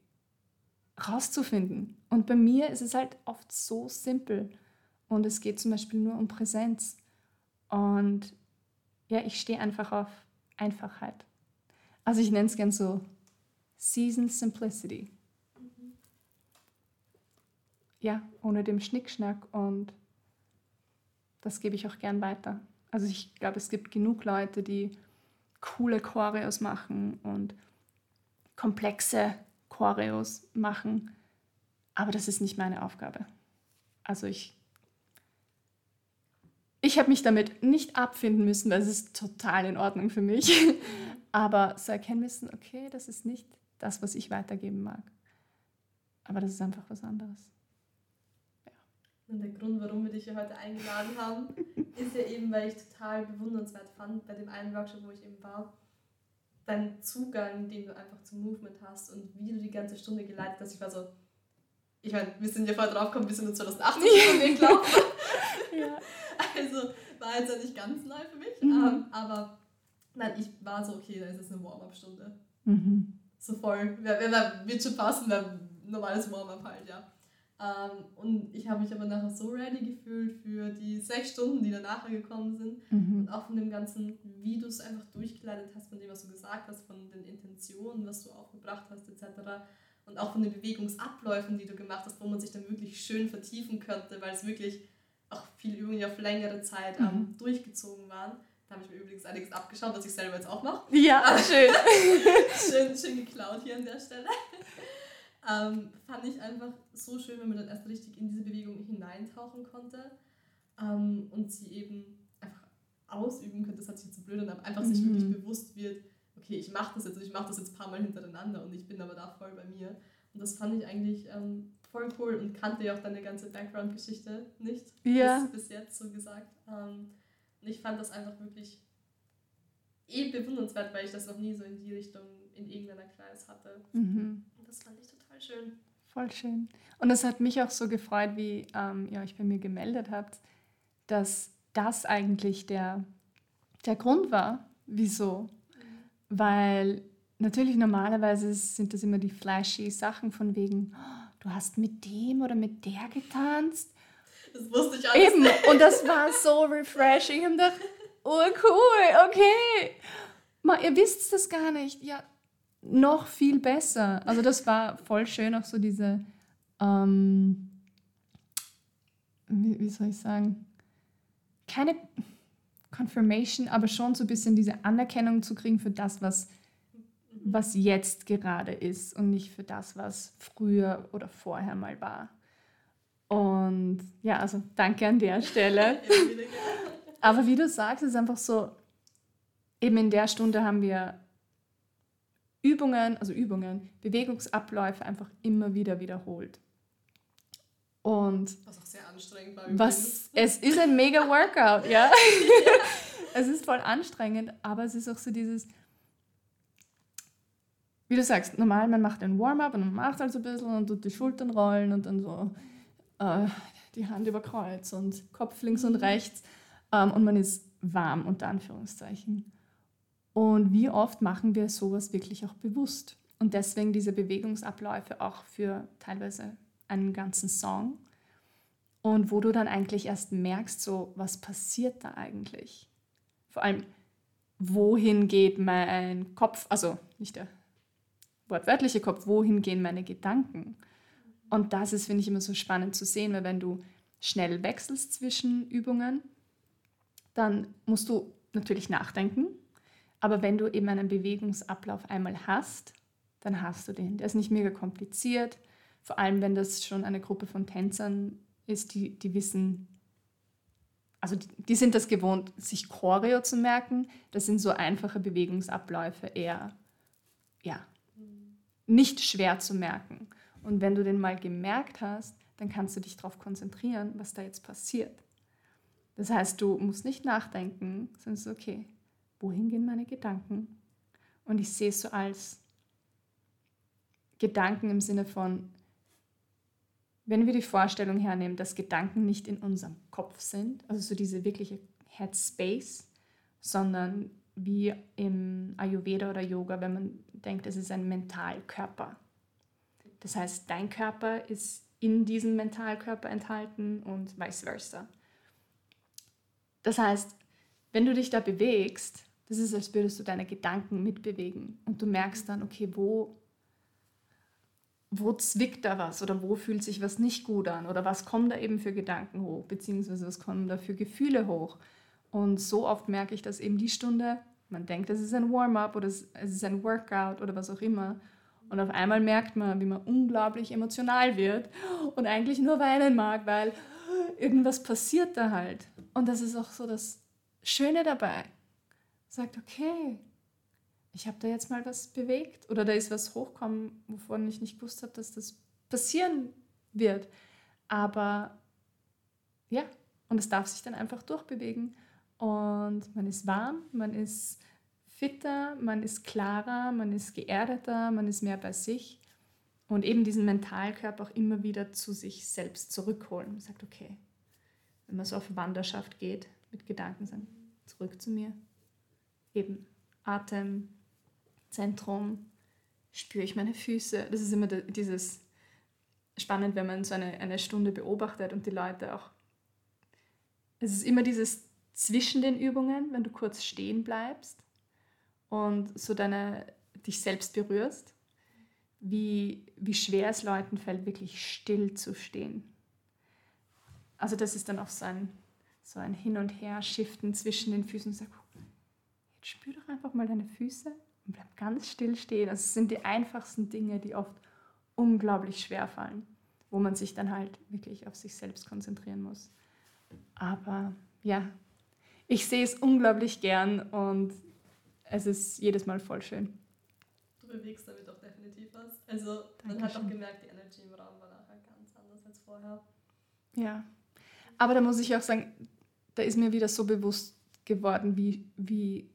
rauszufinden. Und bei mir ist es halt oft so simpel. Und es geht zum Beispiel nur um Präsenz. Und ja, ich stehe einfach auf Einfachheit. Also ich nenne es gern so Season Simplicity. Ja, ohne dem Schnickschnack und das gebe ich auch gern weiter. Also ich glaube, es gibt genug Leute, die coole Choreos machen und komplexe Choreos machen. Aber das ist nicht meine Aufgabe. Also ich, ich habe mich damit nicht abfinden müssen, es ist total in Ordnung für mich. Aber so erkennen müssen, okay, das ist nicht das, was ich weitergeben mag. Aber das ist einfach was anderes. Und der Grund, warum wir dich hier heute eingeladen haben, ist ja eben, weil ich total bewundernswert fand bei dem einen Workshop, wo ich eben war, dein Zugang, den du einfach zum Movement hast und wie du die ganze Stunde geleitet hast. Ich war so, ich meine, wir sind ja voll drauf gekommen, wir sind in 2018 ja. gelaufen. ja. Also war jetzt ja nicht ganz neu für mich. Mhm. Ähm, aber nein, ich war so, okay, da ist es eine Warm-up-Stunde. Mhm. So voll. Wer, wer, wird schon passen, wäre normales Warm-up halt, ja. Ähm, und ich habe mich aber nachher so ready gefühlt für die sechs Stunden, die danach gekommen sind. Mhm. Und auch von dem ganzen, wie du es einfach durchgeleitet hast, von dem, was du gesagt hast, von den Intentionen, was du aufgebracht hast, etc. Und auch von den Bewegungsabläufen, die du gemacht hast, wo man sich dann wirklich schön vertiefen könnte, weil es wirklich auch viele Übungen ja auf längere Zeit ähm, mhm. durchgezogen waren. Da habe ich mir übrigens einiges abgeschaut, was ich selber jetzt auch mache. Ja, schön. schön. Schön geklaut hier an der Stelle. Ähm, fand ich einfach so schön, wenn man dann erst richtig in diese Bewegung hineintauchen konnte ähm, und sie eben einfach ausüben könnte. Das hat sich jetzt so blöd an, aber einfach mhm. sich wirklich bewusst wird, okay, ich mache das jetzt und ich mache das jetzt ein paar Mal hintereinander und ich bin aber da voll bei mir. Und das fand ich eigentlich ähm, voll cool und kannte ja auch deine ganze Background-Geschichte nicht. Ja. Bis, bis, jetzt so gesagt. Ähm, und ich fand das einfach wirklich eh bewundernswert, weil ich das noch nie so in die Richtung in irgendeiner Kreis hatte. Mhm. Und das fand ich total schön. Voll schön. Und es hat mich auch so gefreut, wie ähm, ihr euch bei mir gemeldet habt, dass das eigentlich der, der Grund war, wieso. Mhm. Weil natürlich normalerweise sind das immer die flashy Sachen von wegen, oh, du hast mit dem oder mit der getanzt. Das wusste ich alles Eben, nicht. und das war so refreshing. Ich dachte, oh cool, okay. Ma, ihr wisst das gar nicht. Ja, noch viel besser. Also das war voll schön, auch so diese, ähm, wie, wie soll ich sagen, keine Confirmation, aber schon so ein bisschen diese Anerkennung zu kriegen für das, was was jetzt gerade ist und nicht für das, was früher oder vorher mal war. Und ja, also danke an der Stelle. Aber wie du sagst, ist einfach so, eben in der Stunde haben wir Übungen, also Übungen, Bewegungsabläufe einfach immer wieder wiederholt. Und was auch sehr anstrengend war. Was, es ist ein mega Workout, ja. es ist voll anstrengend, aber es ist auch so dieses, wie du sagst, normal, man macht ein Warm-up und man macht halt so ein bisschen und tut die Schultern rollen und dann so äh, die Hand über Kreuz und Kopf links und rechts ähm, und man ist warm, unter Anführungszeichen. Und wie oft machen wir sowas wirklich auch bewusst? Und deswegen diese Bewegungsabläufe auch für teilweise einen ganzen Song. Und wo du dann eigentlich erst merkst, so, was passiert da eigentlich? Vor allem, wohin geht mein Kopf, also nicht der wortwörtliche Kopf, wohin gehen meine Gedanken? Und das ist, finde ich, immer so spannend zu sehen, weil wenn du schnell wechselst zwischen Übungen, dann musst du natürlich nachdenken. Aber wenn du eben einen Bewegungsablauf einmal hast, dann hast du den. Der ist nicht mega kompliziert. Vor allem, wenn das schon eine Gruppe von Tänzern ist, die, die wissen, also die, die sind das gewohnt, sich Choreo zu merken. Das sind so einfache Bewegungsabläufe eher, ja, nicht schwer zu merken. Und wenn du den mal gemerkt hast, dann kannst du dich darauf konzentrieren, was da jetzt passiert. Das heißt, du musst nicht nachdenken, sondern so, okay, wohin gehen meine Gedanken? Und ich sehe es so als Gedanken im Sinne von, wenn wir die Vorstellung hernehmen, dass Gedanken nicht in unserem Kopf sind, also so diese wirkliche Headspace, sondern wie im Ayurveda oder Yoga, wenn man denkt, es ist ein Mentalkörper. Das heißt, dein Körper ist in diesem Mentalkörper enthalten und vice versa. Das heißt, wenn du dich da bewegst, das ist, als würdest du deine Gedanken mitbewegen und du merkst dann, okay, wo, wo zwickt da was oder wo fühlt sich was nicht gut an oder was kommen da eben für Gedanken hoch, beziehungsweise was kommen da für Gefühle hoch. Und so oft merke ich, dass eben die Stunde, man denkt, es ist ein Warm-up oder es ist ein Workout oder was auch immer. Und auf einmal merkt man, wie man unglaublich emotional wird und eigentlich nur weinen mag, weil irgendwas passiert da halt. Und das ist auch so das Schöne dabei. Sagt, okay, ich habe da jetzt mal was bewegt oder da ist was hochkommen, wovon ich nicht gewusst habe, dass das passieren wird. Aber ja, und es darf sich dann einfach durchbewegen und man ist warm, man ist fitter, man ist klarer, man ist geerdeter, man ist mehr bei sich. Und eben diesen Mentalkörper auch immer wieder zu sich selbst zurückholen. Man sagt, okay, wenn man so auf Wanderschaft geht, mit Gedanken sagen, zurück zu mir. Eben Atem, Zentrum, spüre ich meine Füße. Das ist immer dieses spannend, wenn man so eine, eine Stunde beobachtet und die Leute auch. Es ist immer dieses zwischen den Übungen, wenn du kurz stehen bleibst und so deine, dich selbst berührst, wie, wie schwer es Leuten fällt, wirklich still zu stehen. Also das ist dann auch so ein, so ein Hin- und Her-Shiften zwischen den Füßen sag, spür doch einfach mal deine Füße und bleib ganz still stehen. Also es sind die einfachsten Dinge, die oft unglaublich schwer fallen, wo man sich dann halt wirklich auf sich selbst konzentrieren muss. Aber ja, ich sehe es unglaublich gern und es ist jedes Mal voll schön. Du bewegst damit auch definitiv was. Also man hat auch gemerkt, die Energy im Raum war nachher ganz anders als vorher. Ja, aber da muss ich auch sagen, da ist mir wieder so bewusst geworden, wie, wie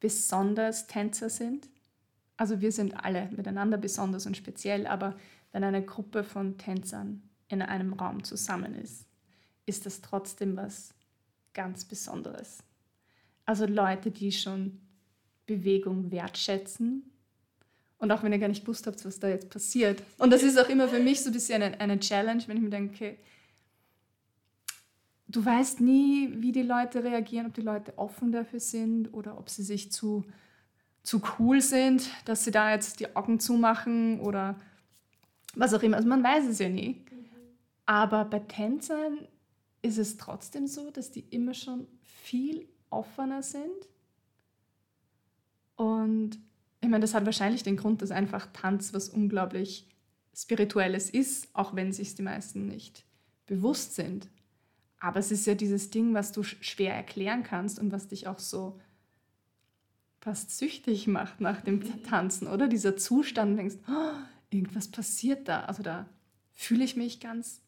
besonders Tänzer sind. Also wir sind alle miteinander besonders und speziell, aber wenn eine Gruppe von Tänzern in einem Raum zusammen ist, ist das trotzdem was ganz Besonderes. Also Leute, die schon Bewegung wertschätzen. Und auch wenn ihr gar nicht gewusst habt, was da jetzt passiert. Und das ist auch immer für mich so ein bisschen eine, eine Challenge, wenn ich mir denke, du weißt nie, wie die Leute reagieren, ob die Leute offen dafür sind oder ob sie sich zu, zu cool sind, dass sie da jetzt die Augen zumachen oder was auch immer. Also man weiß es ja nie. Aber bei Tänzern ist es trotzdem so, dass die immer schon viel offener sind. Und ich meine, das hat wahrscheinlich den Grund, dass einfach Tanz was unglaublich Spirituelles ist, auch wenn sich die meisten nicht bewusst sind. Aber es ist ja dieses Ding, was du schwer erklären kannst und was dich auch so fast süchtig macht nach dem mhm. Tanzen, oder? Dieser Zustand, denkst, oh, irgendwas passiert da. Also da fühle ich mich ganz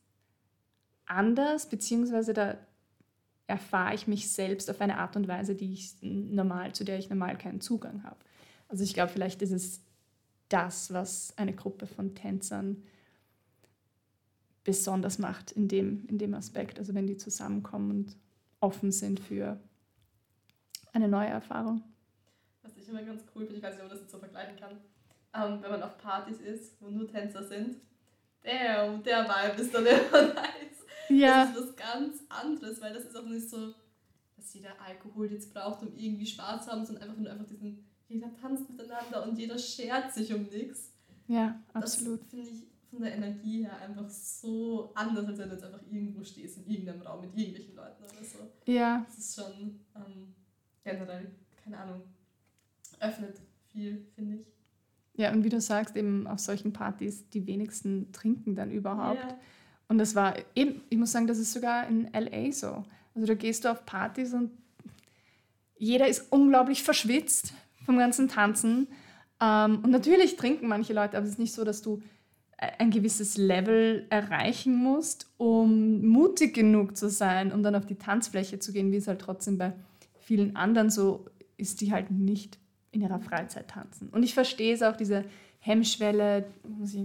anders, beziehungsweise da erfahre ich mich selbst auf eine Art und Weise, die ich normal, zu der ich normal keinen Zugang habe. Also ich glaube, vielleicht ist es das, was eine Gruppe von Tänzern besonders macht in dem, in dem Aspekt. Also wenn die zusammenkommen und offen sind für eine neue Erfahrung. Was ich immer ganz cool finde, ich weiß nicht, ob man das jetzt so vergleichen kann, ähm, wenn man auf Partys ist, wo nur Tänzer sind, der, der Vibe ist dann immer nice. Ja. Das ist was ganz anderes, weil das ist auch nicht so, dass jeder Alkohol jetzt braucht, um irgendwie Spaß zu haben, sondern einfach nur einfach diesen, jeder tanzt miteinander und jeder schert sich um nichts. Ja, absolut. Das finde ich von der Energie her einfach so anders, als wenn du jetzt einfach irgendwo stehst in irgendeinem Raum mit irgendwelchen Leuten oder so. Ja. Das ist schon ähm, generell, keine Ahnung, öffnet viel, finde ich. Ja, und wie du sagst, eben auf solchen Partys, die wenigsten trinken dann überhaupt. Ja. Und das war eben, ich muss sagen, das ist sogar in LA so. Also da gehst du auf Partys und jeder ist unglaublich verschwitzt vom ganzen Tanzen. Ähm, und natürlich trinken manche Leute, aber es ist nicht so, dass du ein gewisses Level erreichen musst, um mutig genug zu sein, um dann auf die Tanzfläche zu gehen, wie es halt trotzdem bei vielen anderen so ist, die halt nicht in ihrer Freizeit tanzen. Und ich verstehe es auch, diese Hemmschwelle,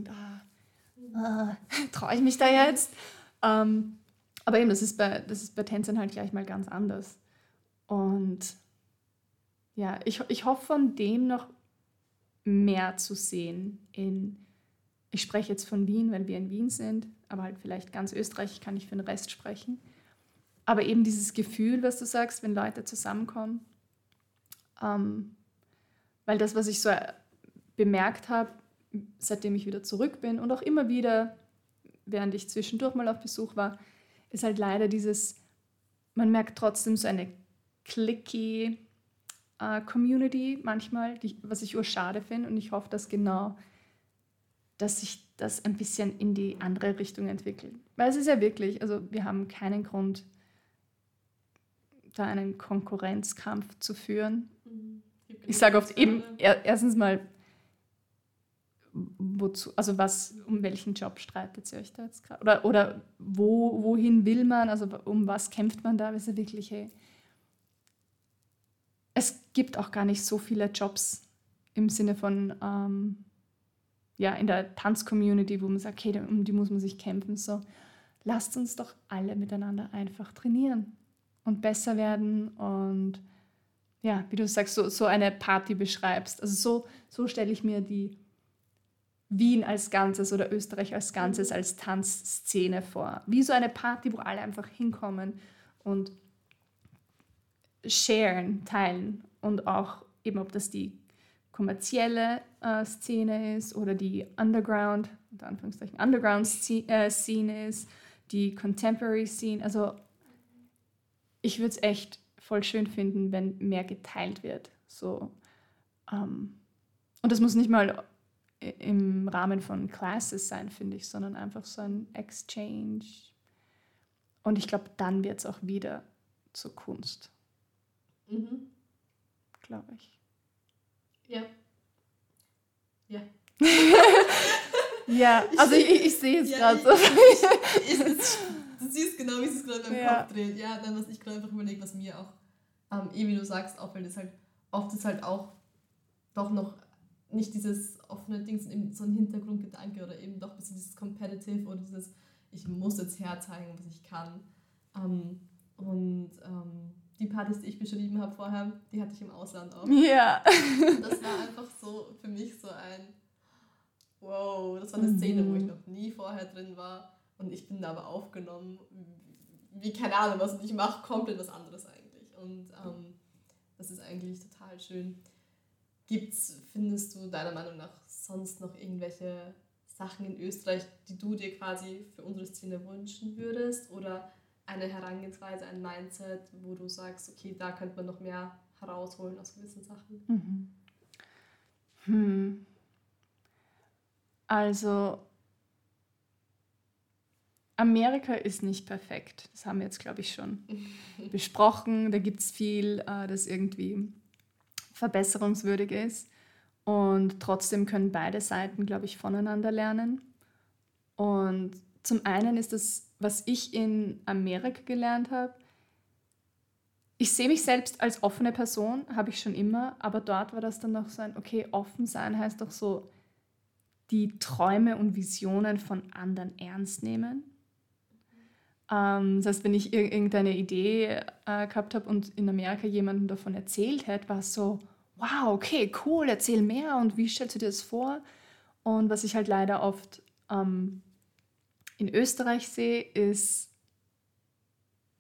ah, ah, traue ich mich da jetzt? Ähm, aber eben, das ist, bei, bei Tänzern halt gleich mal ganz anders. Und ja, ich, ich hoffe von dem noch mehr zu sehen in, ich spreche jetzt von Wien, weil wir in Wien sind, aber halt vielleicht ganz Österreich kann ich für den Rest sprechen. Aber eben dieses Gefühl, was du sagst, wenn Leute zusammenkommen, ähm, weil das, was ich so bemerkt habe, seitdem ich wieder zurück bin und auch immer wieder, während ich zwischendurch mal auf Besuch war, ist halt leider dieses, man merkt trotzdem so eine clicky äh, Community manchmal, die, was ich urschade finde und ich hoffe, dass genau, dass sich das ein bisschen in die andere Richtung entwickelt. Weil es ist ja wirklich, also wir haben keinen Grund, da einen Konkurrenzkampf zu führen. Mhm. Ich sage oft eben, erstens mal, wozu, also was, um welchen Job streitet ihr euch da jetzt gerade? Oder, oder wo, wohin will man, also um was kämpft man da? Ist ja wirklich, hey, es gibt auch gar nicht so viele Jobs im Sinne von, ähm, ja, in der Tanzcommunity, wo man sagt, okay, um die muss man sich kämpfen. So, lasst uns doch alle miteinander einfach trainieren und besser werden und ja, wie du sagst, so, so eine Party beschreibst. Also so, so stelle ich mir die Wien als Ganzes oder Österreich als Ganzes als Tanzszene vor. Wie so eine Party, wo alle einfach hinkommen und sharen, teilen und auch eben, ob das die kommerzielle äh, Szene ist oder die Underground, unter Anführungszeichen Underground äh, Scene ist, die Contemporary Scene. Also ich würde es echt voll schön finden, wenn mehr geteilt wird. So, ähm, und das muss nicht mal im Rahmen von Classes sein, finde ich, sondern einfach so ein Exchange. Und ich glaube, dann wird es auch wieder zur Kunst. Mhm. Glaube ich. Ja. Ja. ja, also ich, ich, ich sehe es ja, gerade so. du siehst genau, wie es gerade beim ja. Kopf dreht. Ja, dann was ich gerade einfach überlege, was mir auch, ähm, eh wie du sagst, auffällt, ist halt, oft ist halt auch doch noch nicht dieses offene Ding, sondern so ein Hintergrundgedanke oder eben doch ein bisschen dieses Competitive oder dieses, ich muss jetzt herzeigen, was ich kann. Ähm, und ähm, die Partys, die ich beschrieben habe vorher, die hatte ich im Ausland auch. Ja. Und das war einfach so für mich so ein Wow, das war eine Szene, wo ich mhm. noch nie vorher drin war. Und ich bin da aber aufgenommen, wie keine Ahnung was. Und ich mache komplett was anderes eigentlich. Und ähm, das ist eigentlich total schön. Gibt's, findest du deiner Meinung nach sonst noch irgendwelche Sachen in Österreich, die du dir quasi für unsere Szene wünschen würdest? Oder eine Herangehensweise, ein Mindset, wo du sagst, okay, da könnte man noch mehr herausholen aus gewissen Sachen? Mhm. Hm. Also, Amerika ist nicht perfekt. Das haben wir jetzt, glaube ich, schon besprochen. Da gibt es viel, äh, das irgendwie verbesserungswürdig ist. Und trotzdem können beide Seiten, glaube ich, voneinander lernen. Und zum einen ist das, was ich in Amerika gelernt habe, ich sehe mich selbst als offene Person, habe ich schon immer, aber dort war das dann noch so ein, okay, offen sein heißt doch so, die Träume und Visionen von anderen ernst nehmen. Ähm, das heißt, wenn ich irgendeine Idee äh, gehabt habe und in Amerika jemandem davon erzählt hätte, war es so, wow, okay, cool, erzähl mehr und wie stellst du dir das vor? Und was ich halt leider oft ähm, in Österreich sehe, ist,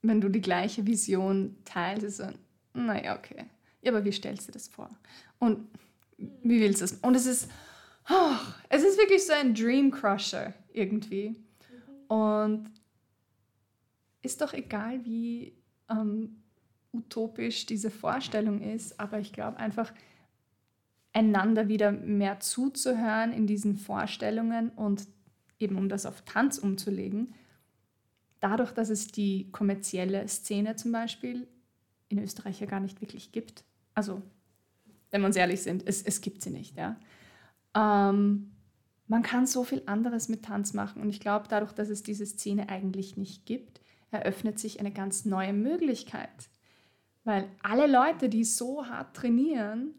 wenn du die gleiche Vision teilst, ist so, naja, okay. Ja, aber wie stellst du das vor? Und wie willst du es? Und es ist, oh, es ist wirklich so ein Dream Crusher irgendwie. Und ist doch egal, wie ähm, utopisch diese Vorstellung ist, aber ich glaube einfach, einander wieder mehr zuzuhören in diesen Vorstellungen und eben um das auf Tanz umzulegen, dadurch, dass es die kommerzielle Szene zum Beispiel in Österreich ja gar nicht wirklich gibt. Also, wenn wir uns ehrlich sind, es, es gibt sie nicht. Ja. Ähm, man kann so viel anderes mit Tanz machen und ich glaube, dadurch, dass es diese Szene eigentlich nicht gibt, eröffnet sich eine ganz neue Möglichkeit. Weil alle Leute, die so hart trainieren,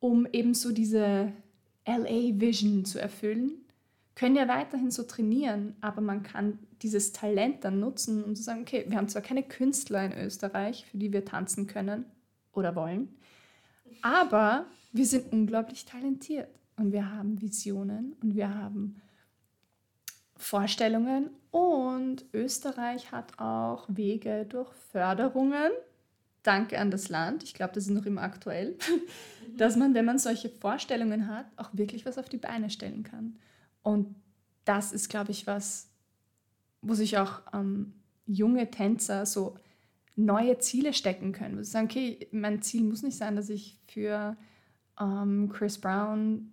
um eben so diese LA-Vision zu erfüllen, können ja weiterhin so trainieren, aber man kann dieses Talent dann nutzen, um zu sagen, okay, wir haben zwar keine Künstler in Österreich, für die wir tanzen können oder wollen, aber wir sind unglaublich talentiert und wir haben Visionen und wir haben Vorstellungen und Österreich hat auch Wege durch Förderungen. Danke an das Land, ich glaube, das ist noch immer aktuell, dass man, wenn man solche Vorstellungen hat, auch wirklich was auf die Beine stellen kann. Und das ist, glaube ich, was, wo sich auch ähm, junge Tänzer so neue Ziele stecken können. Wo sie sagen, okay, mein Ziel muss nicht sein, dass ich für ähm, Chris Brown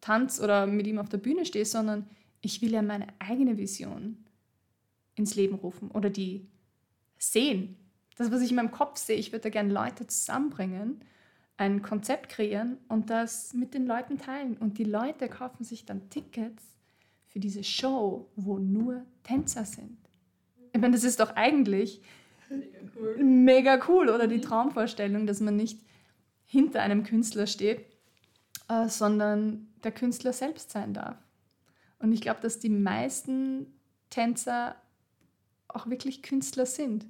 tanz oder mit ihm auf der Bühne stehe, sondern ich will ja meine eigene Vision ins Leben rufen oder die sehen. Das, was ich in meinem Kopf sehe, ich würde da gerne Leute zusammenbringen ein Konzept kreieren und das mit den Leuten teilen. Und die Leute kaufen sich dann Tickets für diese Show, wo nur Tänzer sind. Ich meine, das ist doch eigentlich mega cool, mega cool oder die mhm. Traumvorstellung, dass man nicht hinter einem Künstler steht äh, sondern der Künstler selbst sein darf. Und ich glaube, dass die meisten Tänzer auch wirklich Künstler sind,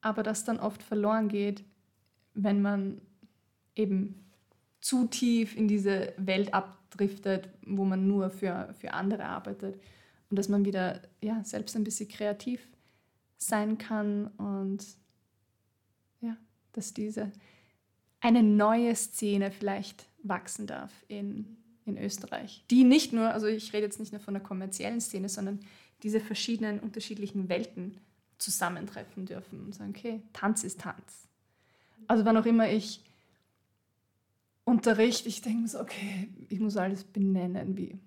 aber das dann oft verloren geht, wenn man eben zu tief in diese Welt abdriftet, wo man nur für, für andere arbeitet und dass man wieder ja, selbst ein bisschen kreativ sein kann und ja, dass diese eine neue Szene vielleicht wachsen darf in, in Österreich. Die nicht nur, also ich rede jetzt nicht nur von der kommerziellen Szene, sondern diese verschiedenen unterschiedlichen Welten zusammentreffen dürfen und sagen, okay, Tanz ist Tanz. Also wann auch immer ich Unterricht, ich denke mir so, okay, ich muss alles benennen, wie,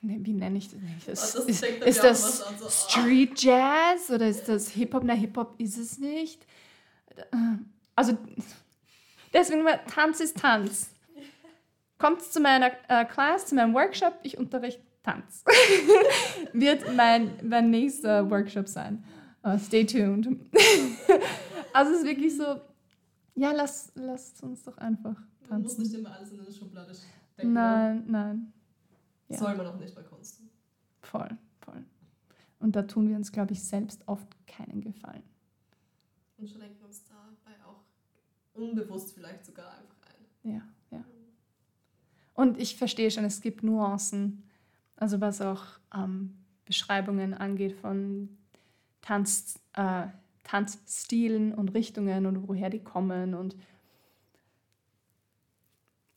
wie nenne ich das? Oh, das ist, ist das so, oh. Street Jazz oder ist das Hip-Hop? Na, Hip-Hop ist es nicht. Also deswegen, Tanz ist Tanz. Kommt zu meiner äh, Class, zu meinem Workshop, ich unterrichte Tanz. Wird mein, mein nächster Workshop sein. Uh, stay tuned. also es ist wirklich so, ja, lass, lasst uns doch einfach tanzen. Man muss nicht immer alles in eine Schublade stecken. Nein, nein. Ja. Soll man auch nicht bei Kunst. Voll, voll. Und da tun wir uns, glaube ich, selbst oft keinen Gefallen. Und schränken uns dabei auch unbewusst vielleicht sogar einfach ein. Ja, ja. Und ich verstehe schon, es gibt Nuancen, also was auch ähm, Beschreibungen angeht von Tanz, äh, Tanzstilen und Richtungen und woher die kommen und,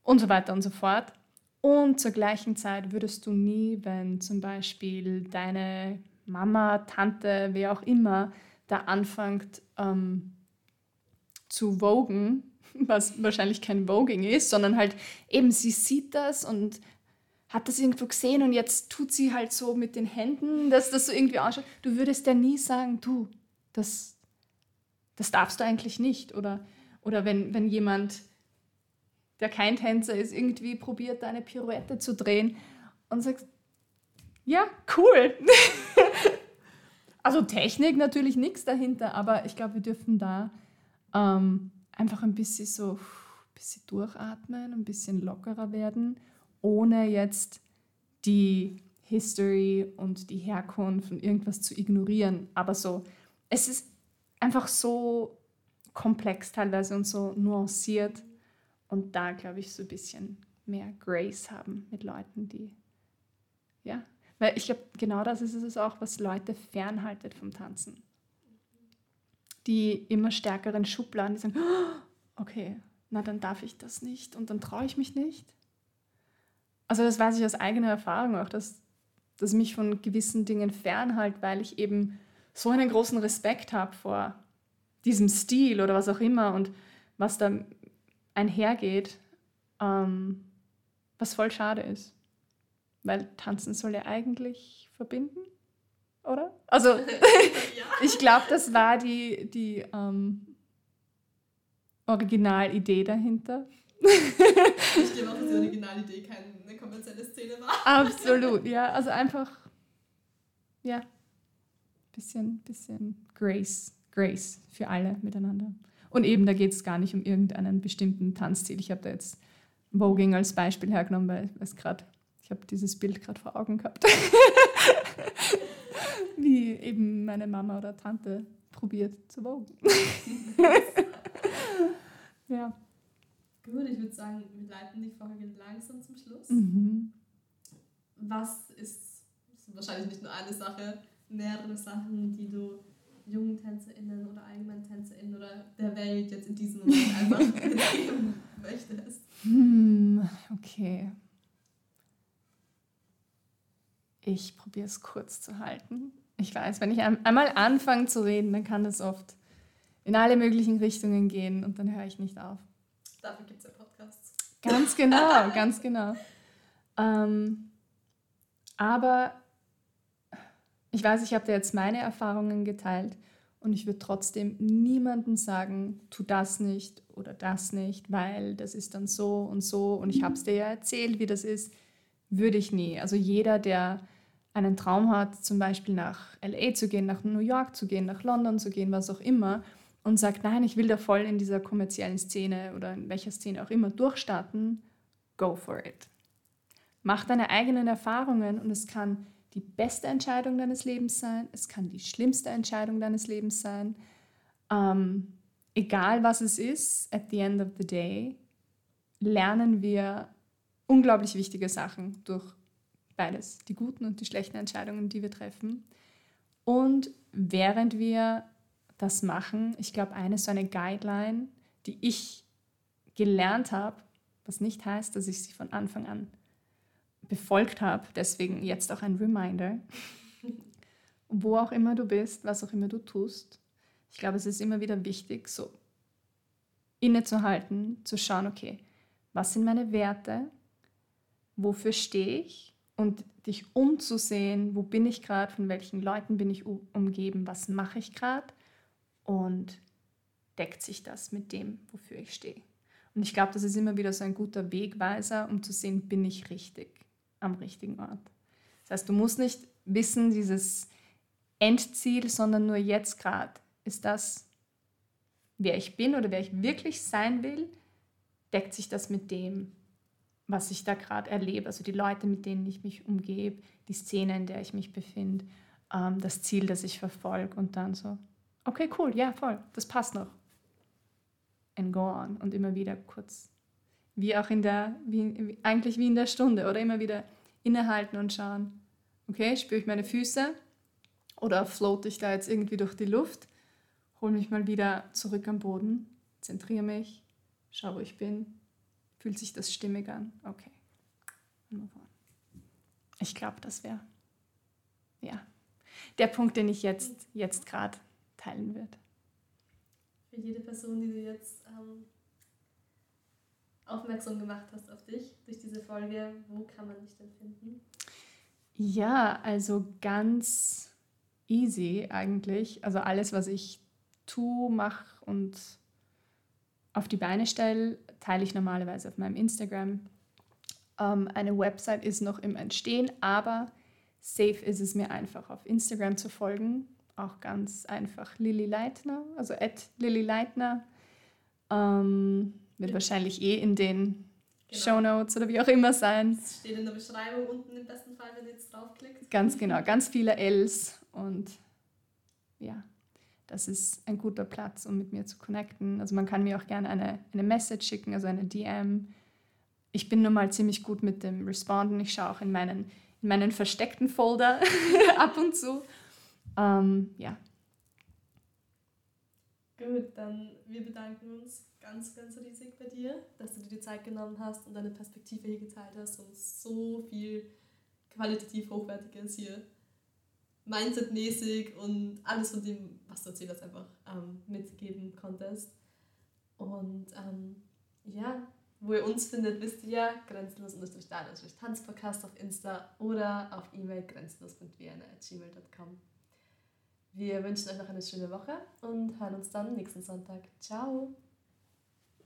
und so weiter und so fort. Und zur gleichen Zeit würdest du nie, wenn zum Beispiel deine Mama, Tante, wer auch immer, da anfängt ähm, zu vogen, was wahrscheinlich kein Voging ist, sondern halt eben sie sieht das und hat das irgendwo gesehen und jetzt tut sie halt so mit den Händen, dass das so irgendwie ausschaut. Du würdest ja nie sagen, du, das, das darfst du eigentlich nicht. Oder, oder wenn, wenn jemand der kein Tänzer ist, irgendwie probiert, eine Pirouette zu drehen und sagst, ja, cool. also Technik natürlich nichts dahinter, aber ich glaube, wir dürfen da ähm, einfach ein bisschen so ein bisschen durchatmen, ein bisschen lockerer werden, ohne jetzt die History und die Herkunft und irgendwas zu ignorieren. Aber so, es ist einfach so komplex teilweise und so nuanciert und da, glaube ich, so ein bisschen mehr Grace haben mit Leuten, die, ja, weil ich glaube, genau das ist es auch, was Leute fernhaltet vom Tanzen. Die immer stärkeren Schubladen, die sagen, oh, okay, na dann darf ich das nicht und dann traue ich mich nicht. Also das weiß ich aus eigener Erfahrung auch, dass das mich von gewissen Dingen fernhält, weil ich eben so einen großen Respekt habe vor diesem Stil oder was auch immer und was da einhergeht, ähm, was voll schade ist. Weil tanzen soll ja eigentlich verbinden, oder? Also, ja. ich glaube, das war die, die ähm, Originalidee dahinter. ich glaube auch, dass die Originalidee keine kommerzielle Szene war. Absolut, ja. Also einfach, ja, bisschen, bisschen Grace, Grace für alle miteinander. Und eben, da geht es gar nicht um irgendeinen bestimmten Tanzstil. Ich habe da jetzt Voging als Beispiel hergenommen, weil es gerade, ich habe dieses Bild gerade vor Augen gehabt. Wie eben meine Mama oder Tante probiert zu vogen. ja. Gut, ich würde sagen, wir leiten die Folge langsam zum Schluss. Mhm. Was ist, ist wahrscheinlich nicht nur eine Sache, mehrere Sachen, die du jungen TänzerInnen oder allgemeinen TänzerInnen oder der Welt jetzt in diesem Moment einfach mitgeben möchtest? Hm, okay. Ich probiere es kurz zu halten. Ich weiß, wenn ich einmal anfange zu reden, dann kann das oft in alle möglichen Richtungen gehen und dann höre ich nicht auf. Dafür gibt es ja Podcasts. Ganz genau, ganz genau. Ähm, aber ich weiß, ich habe dir jetzt meine Erfahrungen geteilt und ich würde trotzdem niemandem sagen, tu das nicht oder das nicht, weil das ist dann so und so und ich habe es dir ja erzählt, wie das ist, würde ich nie. Also jeder, der einen Traum hat, zum Beispiel nach LA zu gehen, nach New York zu gehen, nach London zu gehen, was auch immer, und sagt, nein, ich will da voll in dieser kommerziellen Szene oder in welcher Szene auch immer durchstarten, go for it. Mach deine eigenen Erfahrungen und es kann die beste Entscheidung deines Lebens sein, es kann die schlimmste Entscheidung deines Lebens sein. Ähm, egal was es ist, at the end of the day, lernen wir unglaublich wichtige Sachen durch beides, die guten und die schlechten Entscheidungen, die wir treffen. Und während wir das machen, ich glaube, eine so eine Guideline, die ich gelernt habe, was nicht heißt, dass ich sie von Anfang an befolgt habe, deswegen jetzt auch ein Reminder, wo auch immer du bist, was auch immer du tust. Ich glaube, es ist immer wieder wichtig, so innezuhalten, zu schauen, okay, was sind meine Werte, wofür stehe ich? Und dich umzusehen, wo bin ich gerade, von welchen Leuten bin ich umgeben, was mache ich gerade und deckt sich das mit dem, wofür ich stehe. Und ich glaube, das ist immer wieder so ein guter Wegweiser, um zu sehen, bin ich richtig am richtigen Ort. Das heißt, du musst nicht wissen, dieses Endziel, sondern nur jetzt gerade. Ist das, wer ich bin oder wer ich wirklich sein will, deckt sich das mit dem, was ich da gerade erlebe, also die Leute, mit denen ich mich umgebe, die Szene, in der ich mich befinde, ähm, das Ziel, das ich verfolge und dann so, okay, cool, ja, voll, das passt noch. And go on und immer wieder kurz, wie auch in der, wie, eigentlich wie in der Stunde oder immer wieder innehalten und schauen, okay, spüre ich meine Füße oder floate ich da jetzt irgendwie durch die Luft, hole mich mal wieder zurück am Boden, zentriere mich, schau, wo ich bin, Fühlt sich das stimmig an? Okay. Ich glaube, das wäre ja der Punkt, den ich jetzt, jetzt gerade teilen würde. Für jede Person, die du jetzt ähm, aufmerksam gemacht hast auf dich durch diese Folge, wo kann man dich denn finden? Ja, also ganz easy eigentlich. Also alles, was ich tue, mache und auf die Beine stelle, teile ich normalerweise auf meinem Instagram. Ähm, eine Website ist noch im Entstehen, aber safe ist es mir einfach auf Instagram zu folgen. Auch ganz einfach Lilly Leitner, also at Lilly Leitner. Ähm, wird ja. wahrscheinlich eh in den genau. Show Notes oder wie auch immer sein. Das steht in der Beschreibung unten im besten Fall, wenn ihr jetzt draufklickt. Ganz genau, ganz viele Ls und ja, das ist ein guter Platz, um mit mir zu connecten. Also man kann mir auch gerne eine, eine Message schicken, also eine DM. Ich bin nun mal ziemlich gut mit dem Responden. Ich schaue auch in meinen, in meinen versteckten Folder ab und zu. Ähm, ja. Gut, dann wir bedanken uns ganz, ganz riesig bei dir, dass du dir die Zeit genommen hast und deine Perspektive hier geteilt hast und so viel qualitativ Hochwertiges hier Mindset-mäßig und alles von dem, was du erzählt hast, einfach ähm, mitgeben konntest. Und ähm, ja, wo ihr uns findet, wisst ihr ja, grenzenlos durch Tanzpodcast auf Insta oder auf E-Mail grenzenlos.vienna.gmail.com. Wir wünschen euch noch eine schöne Woche und hören uns dann nächsten Sonntag. Ciao!